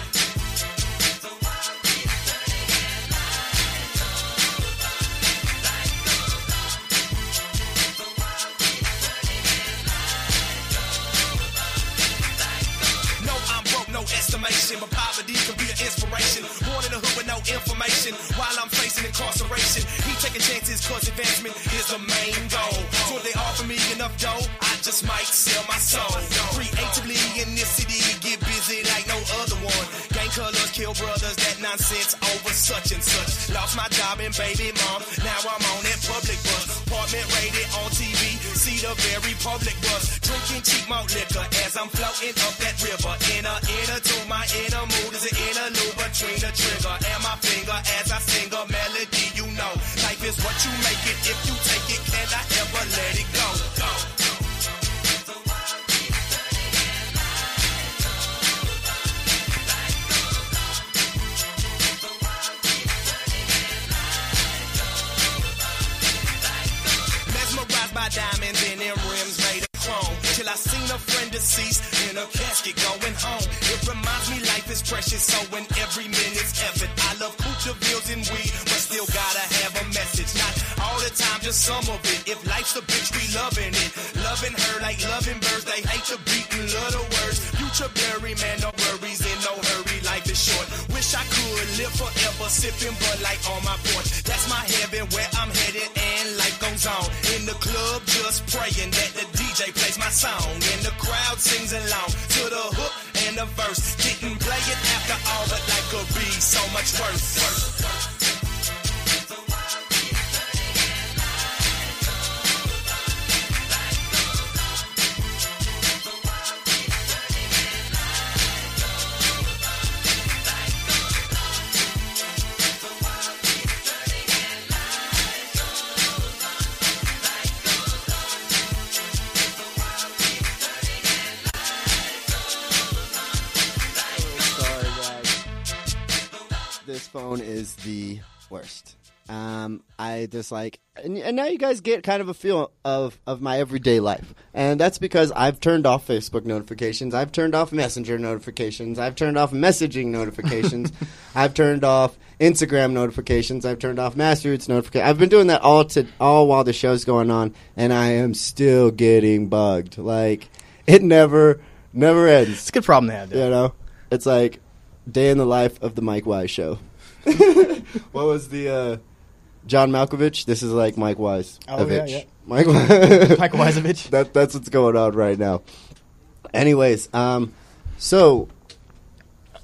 No, I'm broke, no estimation, but poverty can be an inspiration. Born in the hood with no information, while I'm facing incarceration. He taking chances cause advancement is the main goal. Enough dough, I just might sell my soul. Creatively in this city, get busy like no other one. Gang colors, kill brothers, that nonsense over such and such. Lost my job and baby mom, now I'm on that public bus. Apartment rated on TV, see the very public bus. Drinking cheap malt liquor as I'm floating up that river. Inner, inner to my inner mood is an interlude between the trigger and my finger as I sing a melody. You know, life is what you make it. If you take it, can I ever let it go? Go. Till I seen a friend deceased in a casket going home. It reminds me life is precious, so when every minute's effort. I love Coupe bills and weed, but still gotta have a message. Not all the time, just some of it. If life's a bitch, we loving it. Loving her like loving birds. They hate the beat and love the words. Future blurry, man, no worries in no hurry. Is short. Wish I could live forever, sipping Bud Light on my porch. That's my heaven where I'm headed, and life goes on. In the club, just praying that the DJ plays my song, and the crowd sings along to the hook and the verse. Didn't play it after all, but life could be so much worse. worse. Phone is the worst. Um, I just like, and, and now you guys get kind of a feel of, of my everyday life. And that's because I've turned off Facebook notifications. I've turned off Messenger notifications. I've turned off messaging notifications. [LAUGHS] I've turned off Instagram notifications. I've turned off Masterroots notifications. I've been doing that all to all while the show's going on, and I am still getting bugged. Like it never, never ends. It's a good problem to have. You know, it's like day in the life of the Mike Wise show. [LAUGHS] what was the uh, John Malkovich? This is like Mike Wise. Oh, yeah, yeah. Mike, Wise. [LAUGHS] Mike Wisevich. [LAUGHS] That that's what's going on right now. Anyways, um, so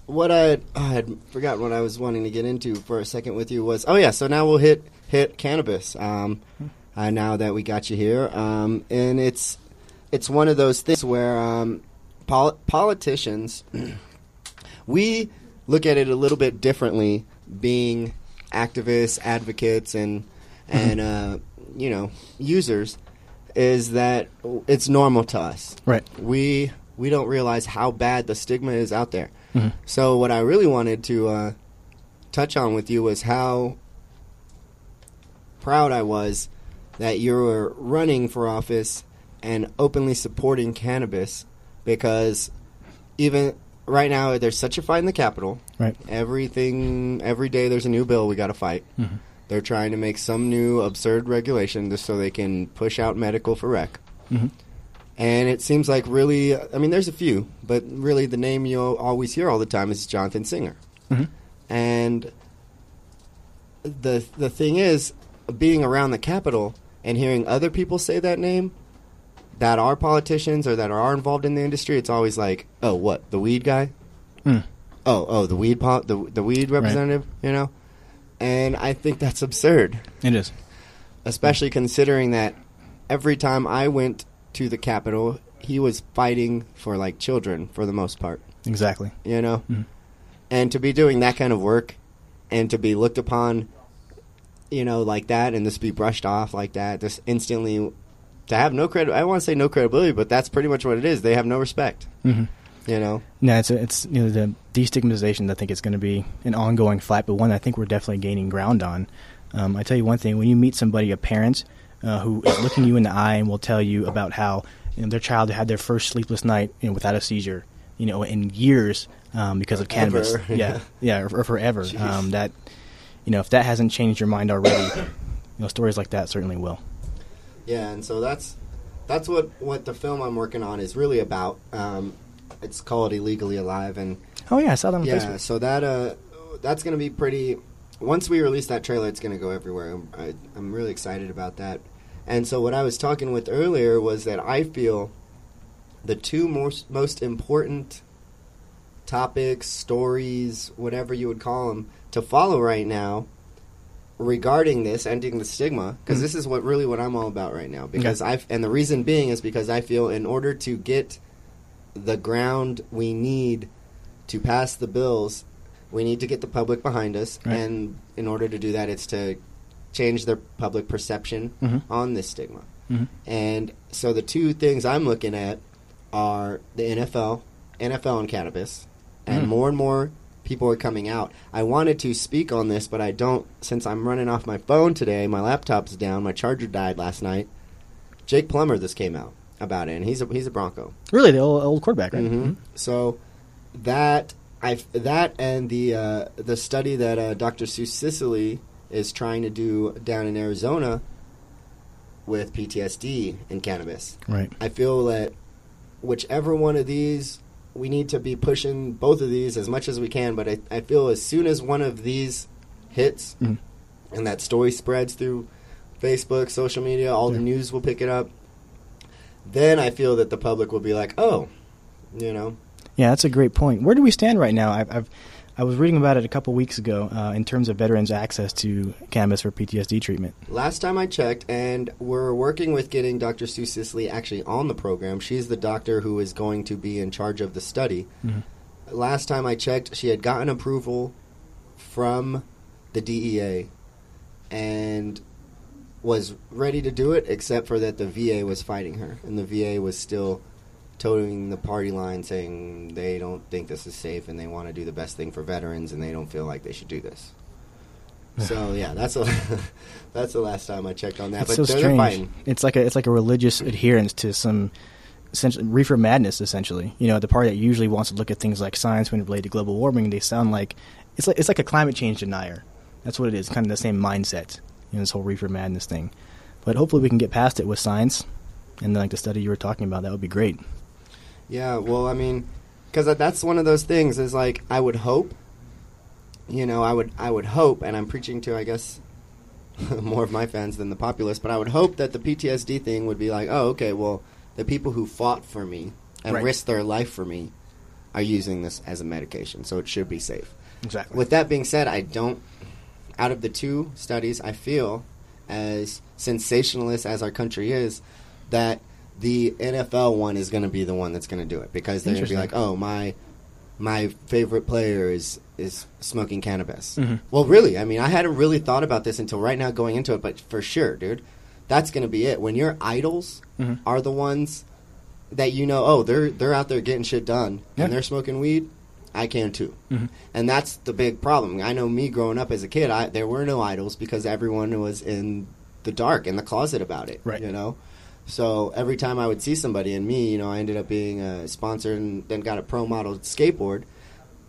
what I oh, I had forgotten what I was wanting to get into for a second with you was oh yeah. So now we'll hit hit cannabis. Um, uh, now that we got you here, um, and it's it's one of those things where um, pol- politicians [CLEARS THROAT] we look at it a little bit differently, being activists, advocates, and and uh, you know users. Is that it's normal to us? Right. We we don't realize how bad the stigma is out there. Mhm. So what I really wanted to uh, touch on with you was how proud I was that you were running for office and openly supporting cannabis because even right now there's such a fight in the Capitol. Right. Everything every day there's a new bill we got to fight. Mhm. They're trying to make some new absurd regulation just so they can push out medical for rec. Mhm. And it seems like really, I mean, there's a few, but really the name you'll always hear all the time is Jonathan Singer. Mhm. And the the thing is, being around the Capitol and hearing other people say that name that are politicians or that are involved in the industry, it's always like, oh, what the weed guy? Mm. Oh, oh, the weed po- the the weed representative, you know. And I think that's absurd. It is. especially considering that every time I went to the Capitol, he was fighting for like children for the most part. Exactly. You know, Mhm. and to be doing that kind of work, and to be looked upon, you know, like that, and just be brushed off like that, just instantly, to have no credit. I want to say no credibility, but that's pretty much what it is. They have no respect. Mhm. You know. No, it's it's you know the destigmatization. I think it's going to be an ongoing fight, but one I think we're definitely gaining ground on. Um, I tell you one thing: when you meet somebody, a parent uh, who is looking you in the eye and will tell you about how you know, their child had their first sleepless night you know, without a seizure, you know, in years um, because of cannabis. Ever. [LAUGHS] Yeah, yeah, or, or forever. Um, that you know, if that hasn't changed your mind already, you know, stories like that certainly will. Yeah, and so that's that's what what the film I'm working on is really about. Um, it's called Illegally Alive, and Oh yeah, I saw that on yeah, Facebook. so that uh, that's gonna be pretty. Once we release that trailer, it's gonna go everywhere. I'm, I, I'm really excited about that. And so what I was talking with earlier was that I feel the two most most important topics, stories, whatever you would call them, to follow right now regarding this ending the stigma because Mhm. this is what really what I'm all about right now because Okay. I and the reason being is because I feel in order to get the ground we need to pass the bills we need to get the public behind us Right. and in order to do that it's to change their public perception Mhm. on this stigma Mhm. and so the two things I'm looking at are the NFL, NFL and cannabis, and Mm. more and more people are coming out. I wanted to speak on this, but I don't since I'm running off my phone today. My laptop's down. My charger died last night. Jake Plummer, this came out about it, and he's a he's a Bronco. Really, the old, old quarterback, right? Mhm. So that I that and the uh, the study that uh, Dr. Sue Sisley is trying to do down in Arizona with PTSD and cannabis. Right. I feel that whichever one of these we need to be pushing both of these as much as we can. But I, I feel as soon as one of these hits Mhm. and that story spreads through Facebook, social media, all the news will pick it up. Then I feel that the public will be like, oh, you know, Yeah, that's a great point. Where do we stand right now? I've, I've I was reading about it a couple weeks ago uh, in terms of veterans' access to cannabis for PTSD treatment. Last time I checked, and we're working with getting Dr. Sue Sisley actually on the program. She's the doctor who is going to be in charge of the study. Mhm. Last time I checked, she had gotten approval from the DEA and was ready to do it, except for that the VA was fighting her, and the VA was still toting the party line, saying they don't think this is safe and they want to do the best thing for veterans, and they don't feel like they should do this. So yeah, that's a, [LAUGHS] that's the last time I checked on that. It's but so strange. fighting. It's like a it's like a religious adherence to some essentially reefer madness. Essentially, you know, the party that usually wants to look at things like science when it related to global warming, they sound like it's like it's like a climate change denier. That's what it is. Kind of the same mindset. You know, this whole reefer madness thing. But hopefully, we can get past it with science, and like the study you were talking about, that would be great. Yeah, well, I mean, because that's one of those things. Is like I would hope, you know, I would I would hope, and I'm preaching to I guess [LAUGHS] more of my fans than the populace, but I would hope that the PTSD thing would be like, oh, okay, well, the people who fought for me and Right. risked their life for me are using this as a medication, so it should be safe. Exactly. With that being said, I don't. Out of the two studies, I feel as sensationalist as our country is, that the NFL one is going to be the one that's going to do it because they're going to be like, oh my, my favorite player is is smoking cannabis. Mhm. Well, really, I mean, I hadn't really thought about this until right now going into it, but for sure, dude, that's going to be it. When your idols Mhm. are the ones that you know, oh, they're they're out there getting shit done Yeah. and they're smoking weed, I can too. Mhm. And that's the big problem. I know me growing up as a kid, I there were no idols because everyone was in the dark in the closet about it. Right. You know. So every time I would see somebody, and me, you know, I ended up being a sponsor and then got a pro model skateboard.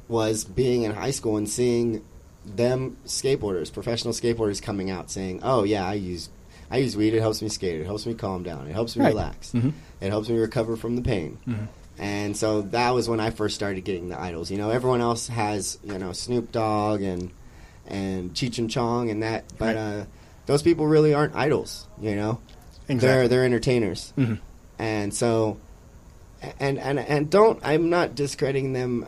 Was being in high school and seeing them skateboarders, professional skateboarders, coming out saying, "Oh yeah, I use I use weed. It helps me skate. It helps me calm down. It helps me Right. relax. Mhm. It helps me recover from the pain." Mhm. And so that was when I first started getting the idols. You know, everyone else has you know Snoop Dogg and and Cheech and Chong and that, but Right. uh, those people really aren't idols. You know, Exactly. they're they're entertainers, Mhm. and so and and and don't I'm not discrediting them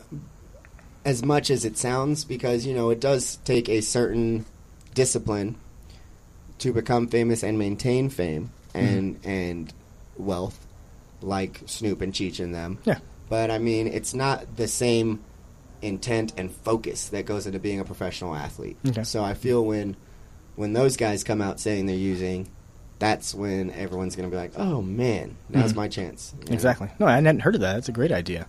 as much as it sounds because you know it does take a certain discipline to become famous and maintain fame and and wealth, like Snoop and Cheech and them. Yeah. But I mean, it's not the same intent and focus that goes into being a professional athlete. Okay. So I feel when when those guys come out saying they're using, that's when everyone's going to be like, "Oh man, now's Mhm. my chance." you know? Exactly. No, I hadn't heard of that. That's a great idea.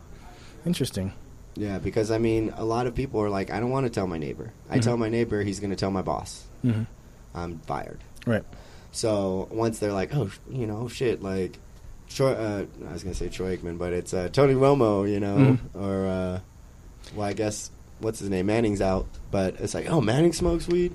Interesting. Yeah, because I mean, a lot of people are like, "I don't want to tell my neighbor." I Mhm. tell my neighbor, he's going to tell my boss. Mhm. I'm fired. Right. So once they're like, "Oh, you know, shit," like. Troy, uh, I was gonna say Troy Aikman, but it's uh, Tony Romo, you know, Mhm. or uh, well, I guess what's his name? Manning's out, but it's like, oh, Manning smokes weed.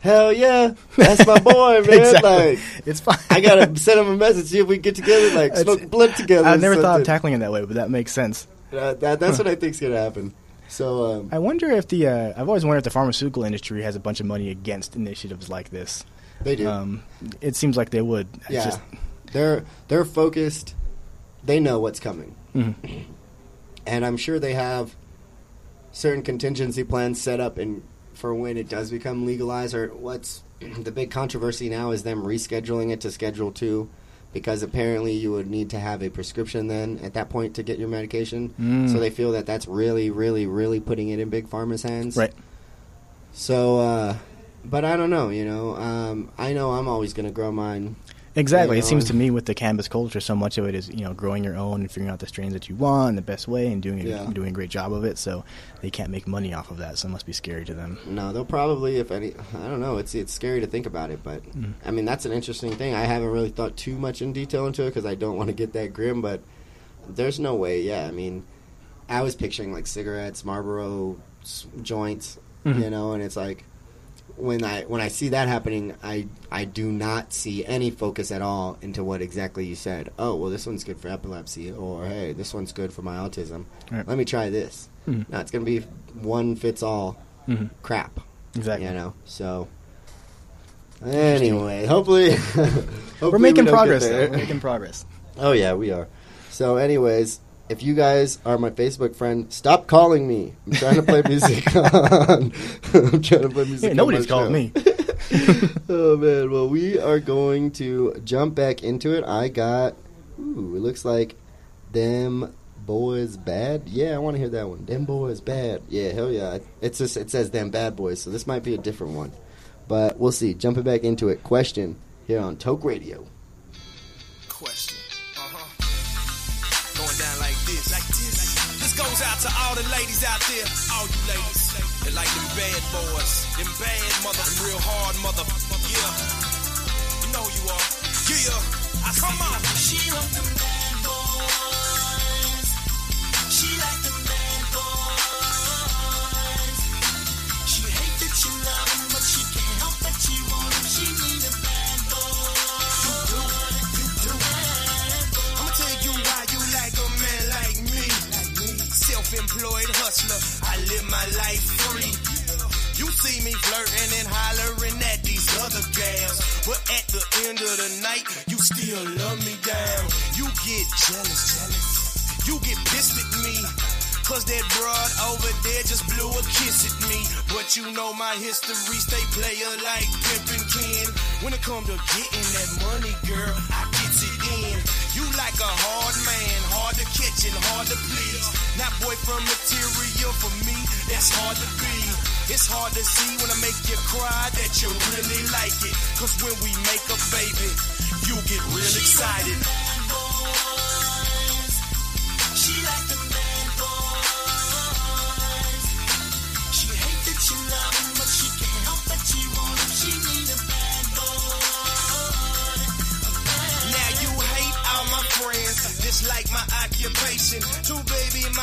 Hell yeah, that's my boy, [LAUGHS] man. Exactly. Like, It's fine. I gotta send him a message, see if we can get together, like smoke blood together. I never thought of tackling it that way, but that makes sense. Uh, that, that's what I think's gonna happen. So um, I wonder if the uh, I've always wondered if the pharmaceutical industry has a bunch of money against initiatives like this. They do. Um, it seems like they would. It's yeah, just- they're they're focused. They know what's coming, Mhm. and I'm sure they have certain contingency plans set up and for when it does become legalized. Or what's [CLEARS THROAT] the big controversy now is them rescheduling it to Schedule Two, because apparently you would need to have a prescription then at that point to get your medication. Mm. So they feel that that's really, really, really putting it in big pharma's hands. Right. So, uh, but I don't know. You know, um, I know I'm always going to grow mine. Exactly. You It seems to me with the cannabis culture, so much of it is you know growing your own and figuring out the strains that you want and the best way and doing a, Yeah. doing a great job of it. So they can't make money off of that. So it must be scary to them. No, they'll probably, if any, I don't know. It's it's scary to think about it, but Mm. I mean that's an interesting thing. I haven't really thought too much in detail into it because I don't want to get that grim. But there's no way. Yeah, I mean, I was picturing like cigarettes, Marlboro joints, Mhm. you know, and it's like when I when I see that happening, I I do not see any focus at all into what exactly you said. Oh, well, this one's good for epilepsy, or hey, this one's good for my autism. Right. Let me try this. Mhm. No, it's gonna be one fits all Mhm. crap. Exactly. You know, so. Anyway, hopefully, [LAUGHS] hopefully We're making don't progress. We're making progress. Oh yeah, we are. So, anyways, if you guys are my Facebook friend, stop calling me. I'm trying to play music [LAUGHS] on. [LAUGHS] I'm trying to play music. Yeah, nobody's calling me. [LAUGHS] oh man, well we are going to jump back into it. I got. Ooh, it looks like them boys bad. Yeah, I want to hear that one. Them boys bad. Yeah, hell yeah. It's just it says them bad boys, so this might be a different one, but we'll see. Jumping back into it. Question here on Toke Radio. Goes out to all the ladies out there. All you ladies. That like them bad boys. Them bad mother. Them real hard mother. Yeah. You know you are. Yeah. I come on. She want them bad boys. She like them bad boys. She hate that you love Self-employed hustler. I live my life free. You see me flirting and hollering at these other gals. But at the end of the night, you still love me down. You get jealous, jealous. You get pissed at me. Cause that broad over there just blew a kiss at me. But you know my history, stay player like Pimpin' Ken. When it come to getting that money, girl, I gets it in. You like a hard man, hard to catch and hard to please. Not boyfriend material for me, that's hard to be. It's hard to see when I make you cry that you really like it. Cause when we make a baby, you get real excited. She like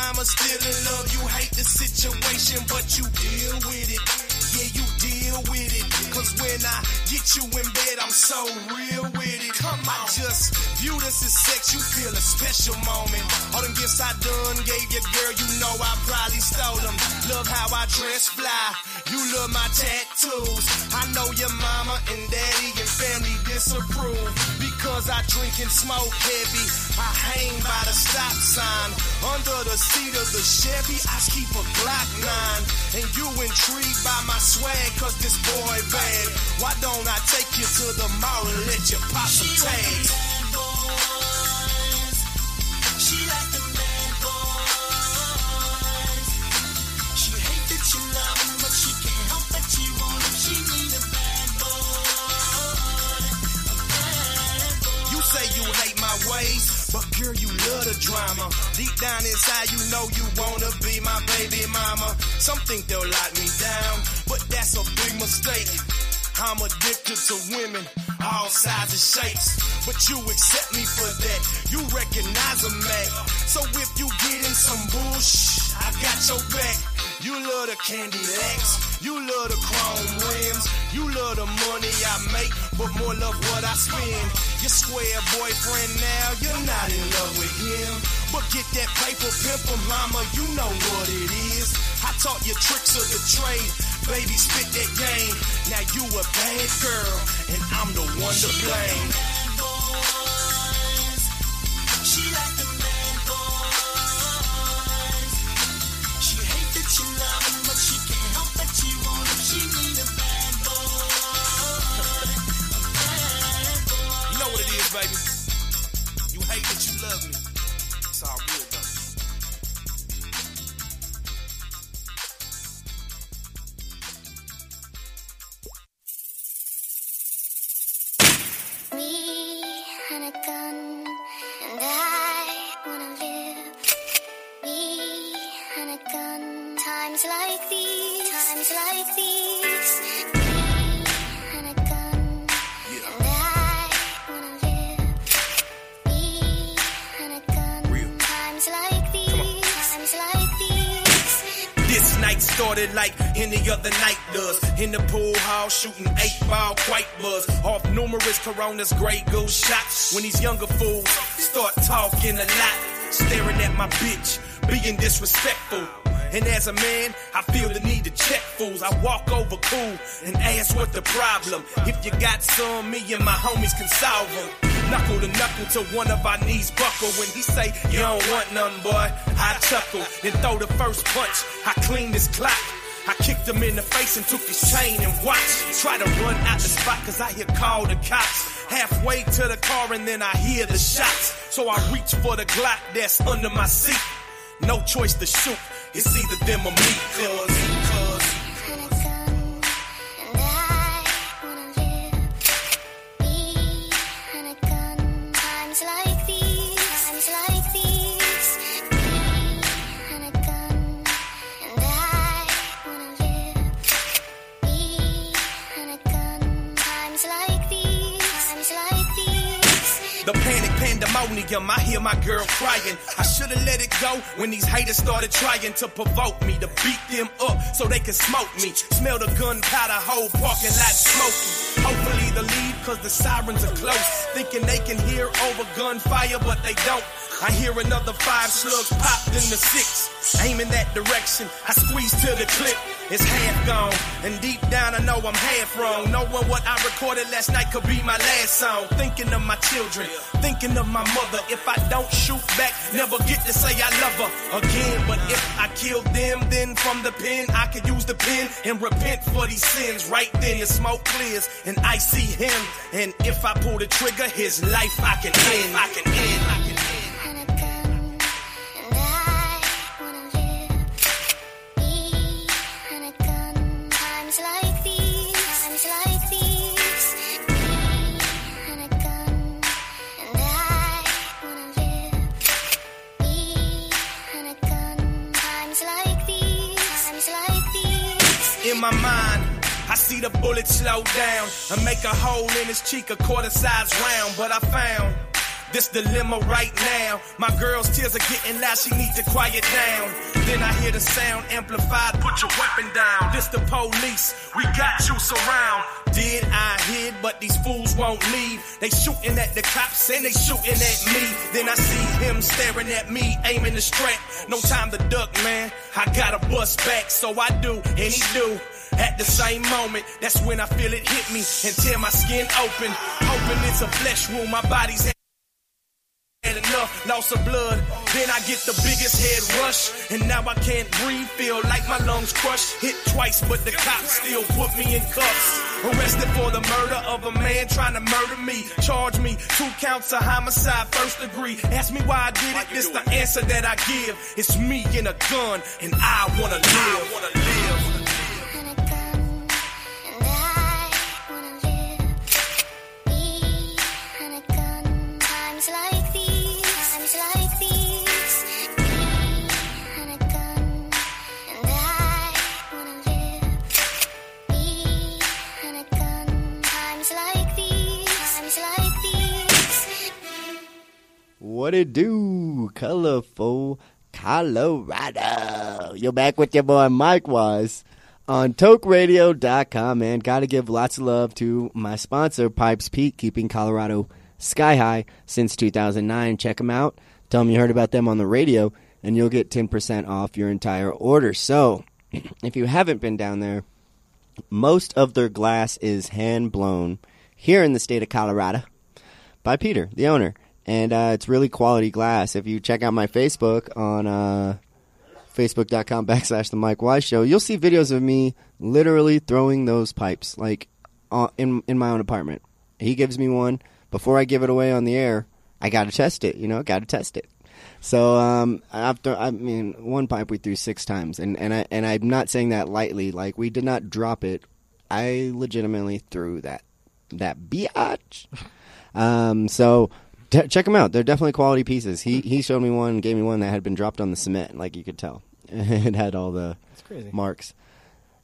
mamas still in love. You hate the situation, but you deal with it. Yeah, you deal with it. Cause when I get you in bed, I'm so real with it. Come on. I just view this as sex, you feel a special moment. All them gifts I done gave your girl, you know I probably stole them. Love how I dress fly, you love my tattoos. I know your mama and daddy and family disapprove. Because I drink and smoke heavy. I hang by the stop sign. Under the seat of the Chevy, I keep a Glock 9. And you intrigued by my swag, cause this boy bad. Why don't I take you to the mall and let you pop some tags? Ways, but girl, you love the drama. Deep down inside, you know you wanna be my baby mama. Some think they'll lock me down, but that's a big mistake. I'm addicted to women, all sizes, shapes. But you accept me for that. You recognize a man. So if you get in some bullshit, I got your back. You love the candy legs, you love the chrome rims, you love the money I make, but more love what I spend. Your square boyfriend now, you're not in love with him. But get that paper, pimple, mama, you know what it is. I taught you tricks of the trade, baby, spit that game. Now you a bad girl, and I'm the one to blame. She like baby. You hate that you love me. Started like any other night does. In the pool hall, shooting eight ball, quite buzz. Off numerous Coronas, Grey Goose shots. When these younger fools start talking a lot, staring at my bitch, being disrespectful. And as a man, I feel the need to check fools. I walk over cool and ask what the problem. If you got some, me and my homies can solve them. Knuckle to knuckle till one of our knees buckle. When he say, you don't want none, boy, I chuckle. Then throw the first punch. I clean this clock. I kicked him in the face and took his chain and watch. Try to run out the spot cause I hear call the cops. Halfway to the car and then I hear the shots. So I reach for the Glock that's under my seat. No choice to shoot. It's either them or me, cuz, pandemonium, I hear my girl crying. I should've let it go when these haters started trying to provoke me, to beat them up so they can smoke me. Smell the gunpowder, whole parking lot smoking. Hopefully the lead, cause the sirens are close. Thinking they can hear over gunfire, but they don't. I hear another five slugs popped in the six. Aiming that direction, I squeeze to the clip. It's half gone, and deep down I know I'm half wrong. Knowing what I recorded last night could be my last song. Thinking of my children, thinking of my mother. If I don't shoot back, never get to say I love her again. But if I kill them, then from the pen I could use the pen and repent for these sins. Right then the smoke clears, and I see him. And if I pull the trigger, his life I can end. I can end. I can end. In my mind, I see the bullet slow down and make a hole in his cheek, a quarter size round. But I found this dilemma right now. My girl's tears are getting loud, she needs to quiet down. Then I hear the sound amplified, put your weapon down. This the police, we got you surround. Did I hid, but these fools won't leave. They shooting at the cops and they shooting at me. Then I see him staring at me, aiming the strap. No time to duck, man. I gotta bust back, so I do, and he do. At the same moment, that's when I feel it hit me and tear my skin open. Hoping it's a flesh wound, my body's had enough, loss of blood. Then I get the biggest head rush, and now I can't breathe. Feel like my lungs crushed. Hit twice, but the cops still put me in cuffs. Arrested for the murder of a man trying to murder me. Charge me two counts of homicide, first degree. Ask me why I did it. This the answer that I give. It's me and a gun, and I wanna live. I wanna live. What it do, colorful Colorado? You're back with your boy Mike Wise on TokeRadio.com, and Got to give lots of love to my sponsor, Pipes Peak, keeping Colorado sky high since 2009. Check them out. Tell them you heard about them on the radio, and you'll get 10% off your entire order. So, [CLEARS THROAT] if you haven't been down there, most of their glass is hand blown here in the state of Colorado by Peter, the owner. And uh, it's really quality glass. If you check out my Facebook on uh, facebook.com backslash the Mike Wise Show, you'll see videos of me literally throwing those pipes like uh, in in my own apartment. He gives me one before I give it away on the air. I got to test it, you know, got to test it. So um, after I mean, one pipe we threw six times, and and I and I'm not saying that lightly. Like we did not drop it. I legitimately threw that that biatch. [LAUGHS] Um, so t- check them out. They're definitely quality pieces. He he showed me one, gave me one that had been dropped on the cement, like you could tell. [LAUGHS] it had all the crazy. marks.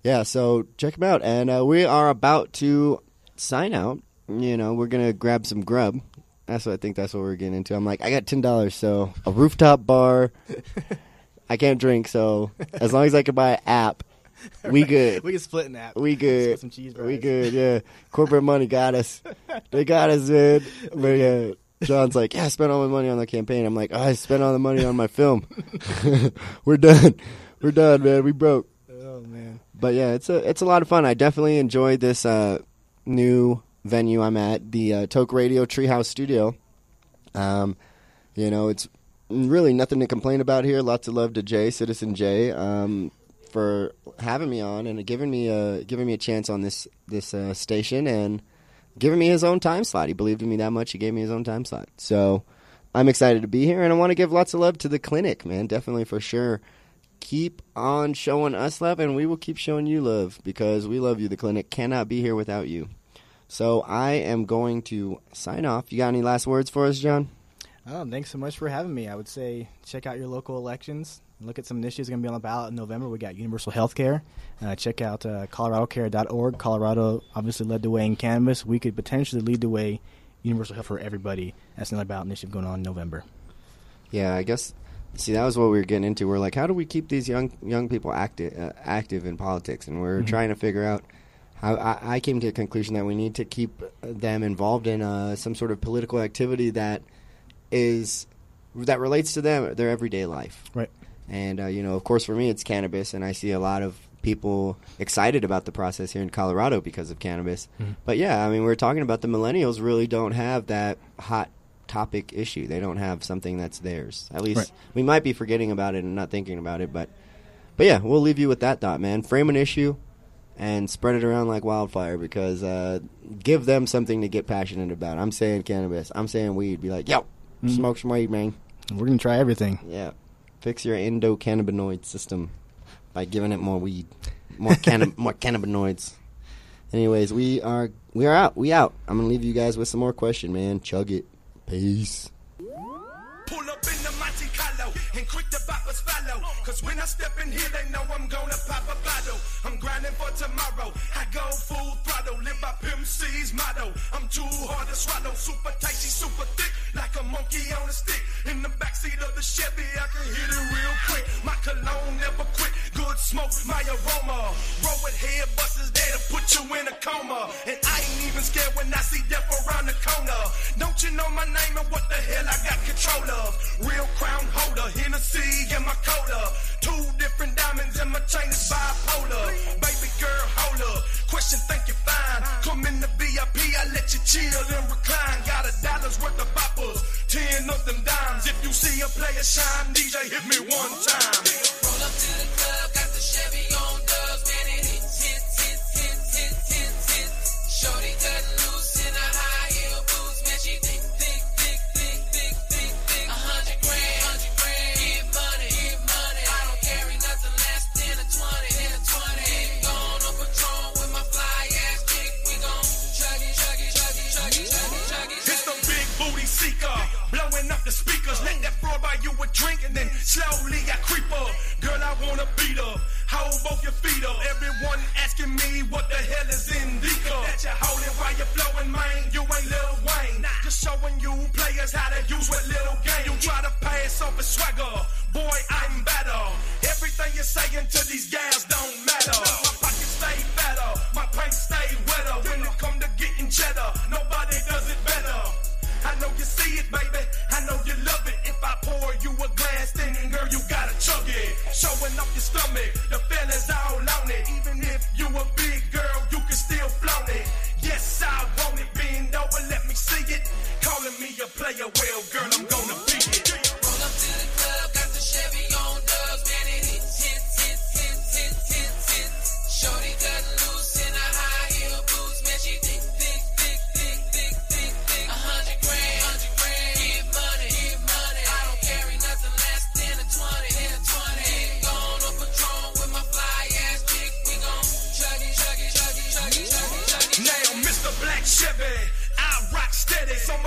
Yeah, so check them out. And uh, we are about to sign out. You know, we're gonna grab some grub. That's what I think. That's what we're getting into. I'm like, I got ten dollars, so a rooftop bar. [LAUGHS] I can't drink, so as long as I can buy an app, we Right. good. We can split an app. We good. Some cheese we good. Yeah, corporate money got us. They got us, man. But yeah, Jon's like, yeah, I spent all my money on the campaign. I'm like, oh, I spent all the money on my film. [LAUGHS] We're done. We're done, man. We broke. Oh man. But yeah, it's a it's a lot of fun. I definitely enjoyed this uh, new venue I'm at, the uh, Toke Radio Treehouse Studio. Um, you know, it's really nothing to complain about here. Lots of love to Jay, Citizen Jay, um, for having me on and giving me a giving me a chance on this this uh, station and giving me his own time slot. He believed in me that much. He gave me his own time slot. So I'm excited to be here, and I want to give lots of love to the clinic, man. Definitely for sure. Keep on showing us love, and we will keep showing you love because we love you. The clinic cannot be here without you. So I am going to sign off. You got any last words for us, Jon? Oh, thanks so much for having me. I would say check out your local elections. Look at some initiatives going to be on the ballot in November. We got universal health care. Uh, check out uh, coloradocare.org. Colorado obviously led the way in cannabis. We could potentially lead the way universal health for everybody. That's another ballot initiative going on in November. Yeah, I guess. See, that was what we were getting into. We're like, how do we keep these young young people active uh, active in politics? And we're Mhm. trying to figure out how. I, I came to the conclusion that we need to keep them involved in uh, some sort of political activity that is that relates to them their everyday life. Right. And uh, you know, of course, for me, it's cannabis, and I see a lot of people excited about the process here in Colorado because of cannabis. Mhm. But yeah, I mean, we're talking about the millennials really don't have that hot topic issue. They don't have something that's theirs. At least Right. we might be forgetting about it and not thinking about it, but but yeah, we'll leave you with that thought, man. Frame an issue and spread it around like wildfire because uh, give them something to get passionate about. I'm saying cannabis. I'm saying weed. Be like, yo, Mhm. smoke some weed, man. We're going to try everything. Yeah. Fix your endocannabinoid system by giving it more weed, more canna- [LAUGHS] more cannabinoids. Anyways, we are we are out. We out. I'm gonna leave you guys with some more question, man. Chug it. Peace. Pull up in the Monte Carlo and quick the boppers follow. Cause when I step in here, they know I'm gonna pop a bottle. I'm grinding for tomorrow. I go full throttle, live by Pimp C's motto. I'm too hard to swallow, super tight, she super thick, like a monkey on a stick. with head busters there to put you in a coma. And I ain't even scared when I see death around the corner. Don't you know my name and what the hell I got control of? Real crown holder, Hennessy in my cola. Two different diamonds in my chain is bipolar. Baby girl, hold up. Question, think you fine. Come in the VIP, I let you chill and recline. Got a dollar's worth of boppers, ten of them dimes. If you see a player shine, DJ hit me one time. Roll up to the club, holding while you're flowing, man. You ain't Lil Wayne. Just showing you players how to use what little game. You try to pass off as swagger. Boy, I'm better. Everything you're saying to these gals don't matter. My pockets stay fatter. My pants stay wetter. When it come to getting cheddar, nobody does it better. I know you see it, baby. I know you love it. If I pour you a glass, then girl, you gotta chug it. Showing up your stomach, the fellas all on it. Even if you a big player,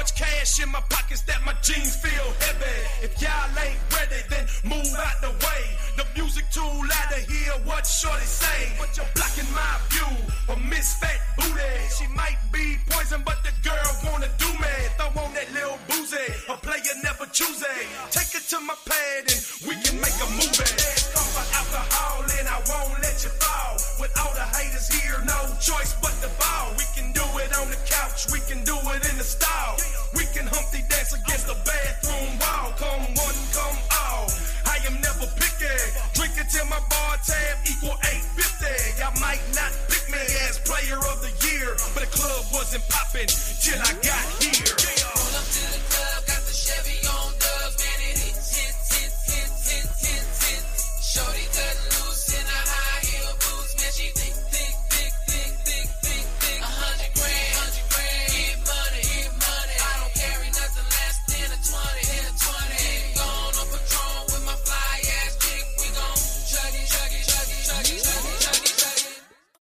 much cash in my pockets that my jeans feel heavy. If y'all ain't ready, then move out the way. The music too loud to hear what Shorty say. But you're blocking my view. A misfit booty. She might be poison, but the girl wanna do me. Throw on that little boozy. A player never choose it. Take it to my pad and we can make a movie alcohol and I won't let you fall. With all the haters here, no choice but to fall. We can do it on the couch, we can do it in the stall. We can Humpty dance against the bathroom wall. Come one, come all. I am never picky. Drink it till my bar tab equal 850. Y'all might not pick me as player of the year, but the club wasn't popping till I got here. Pull up to the club, got the Chevy.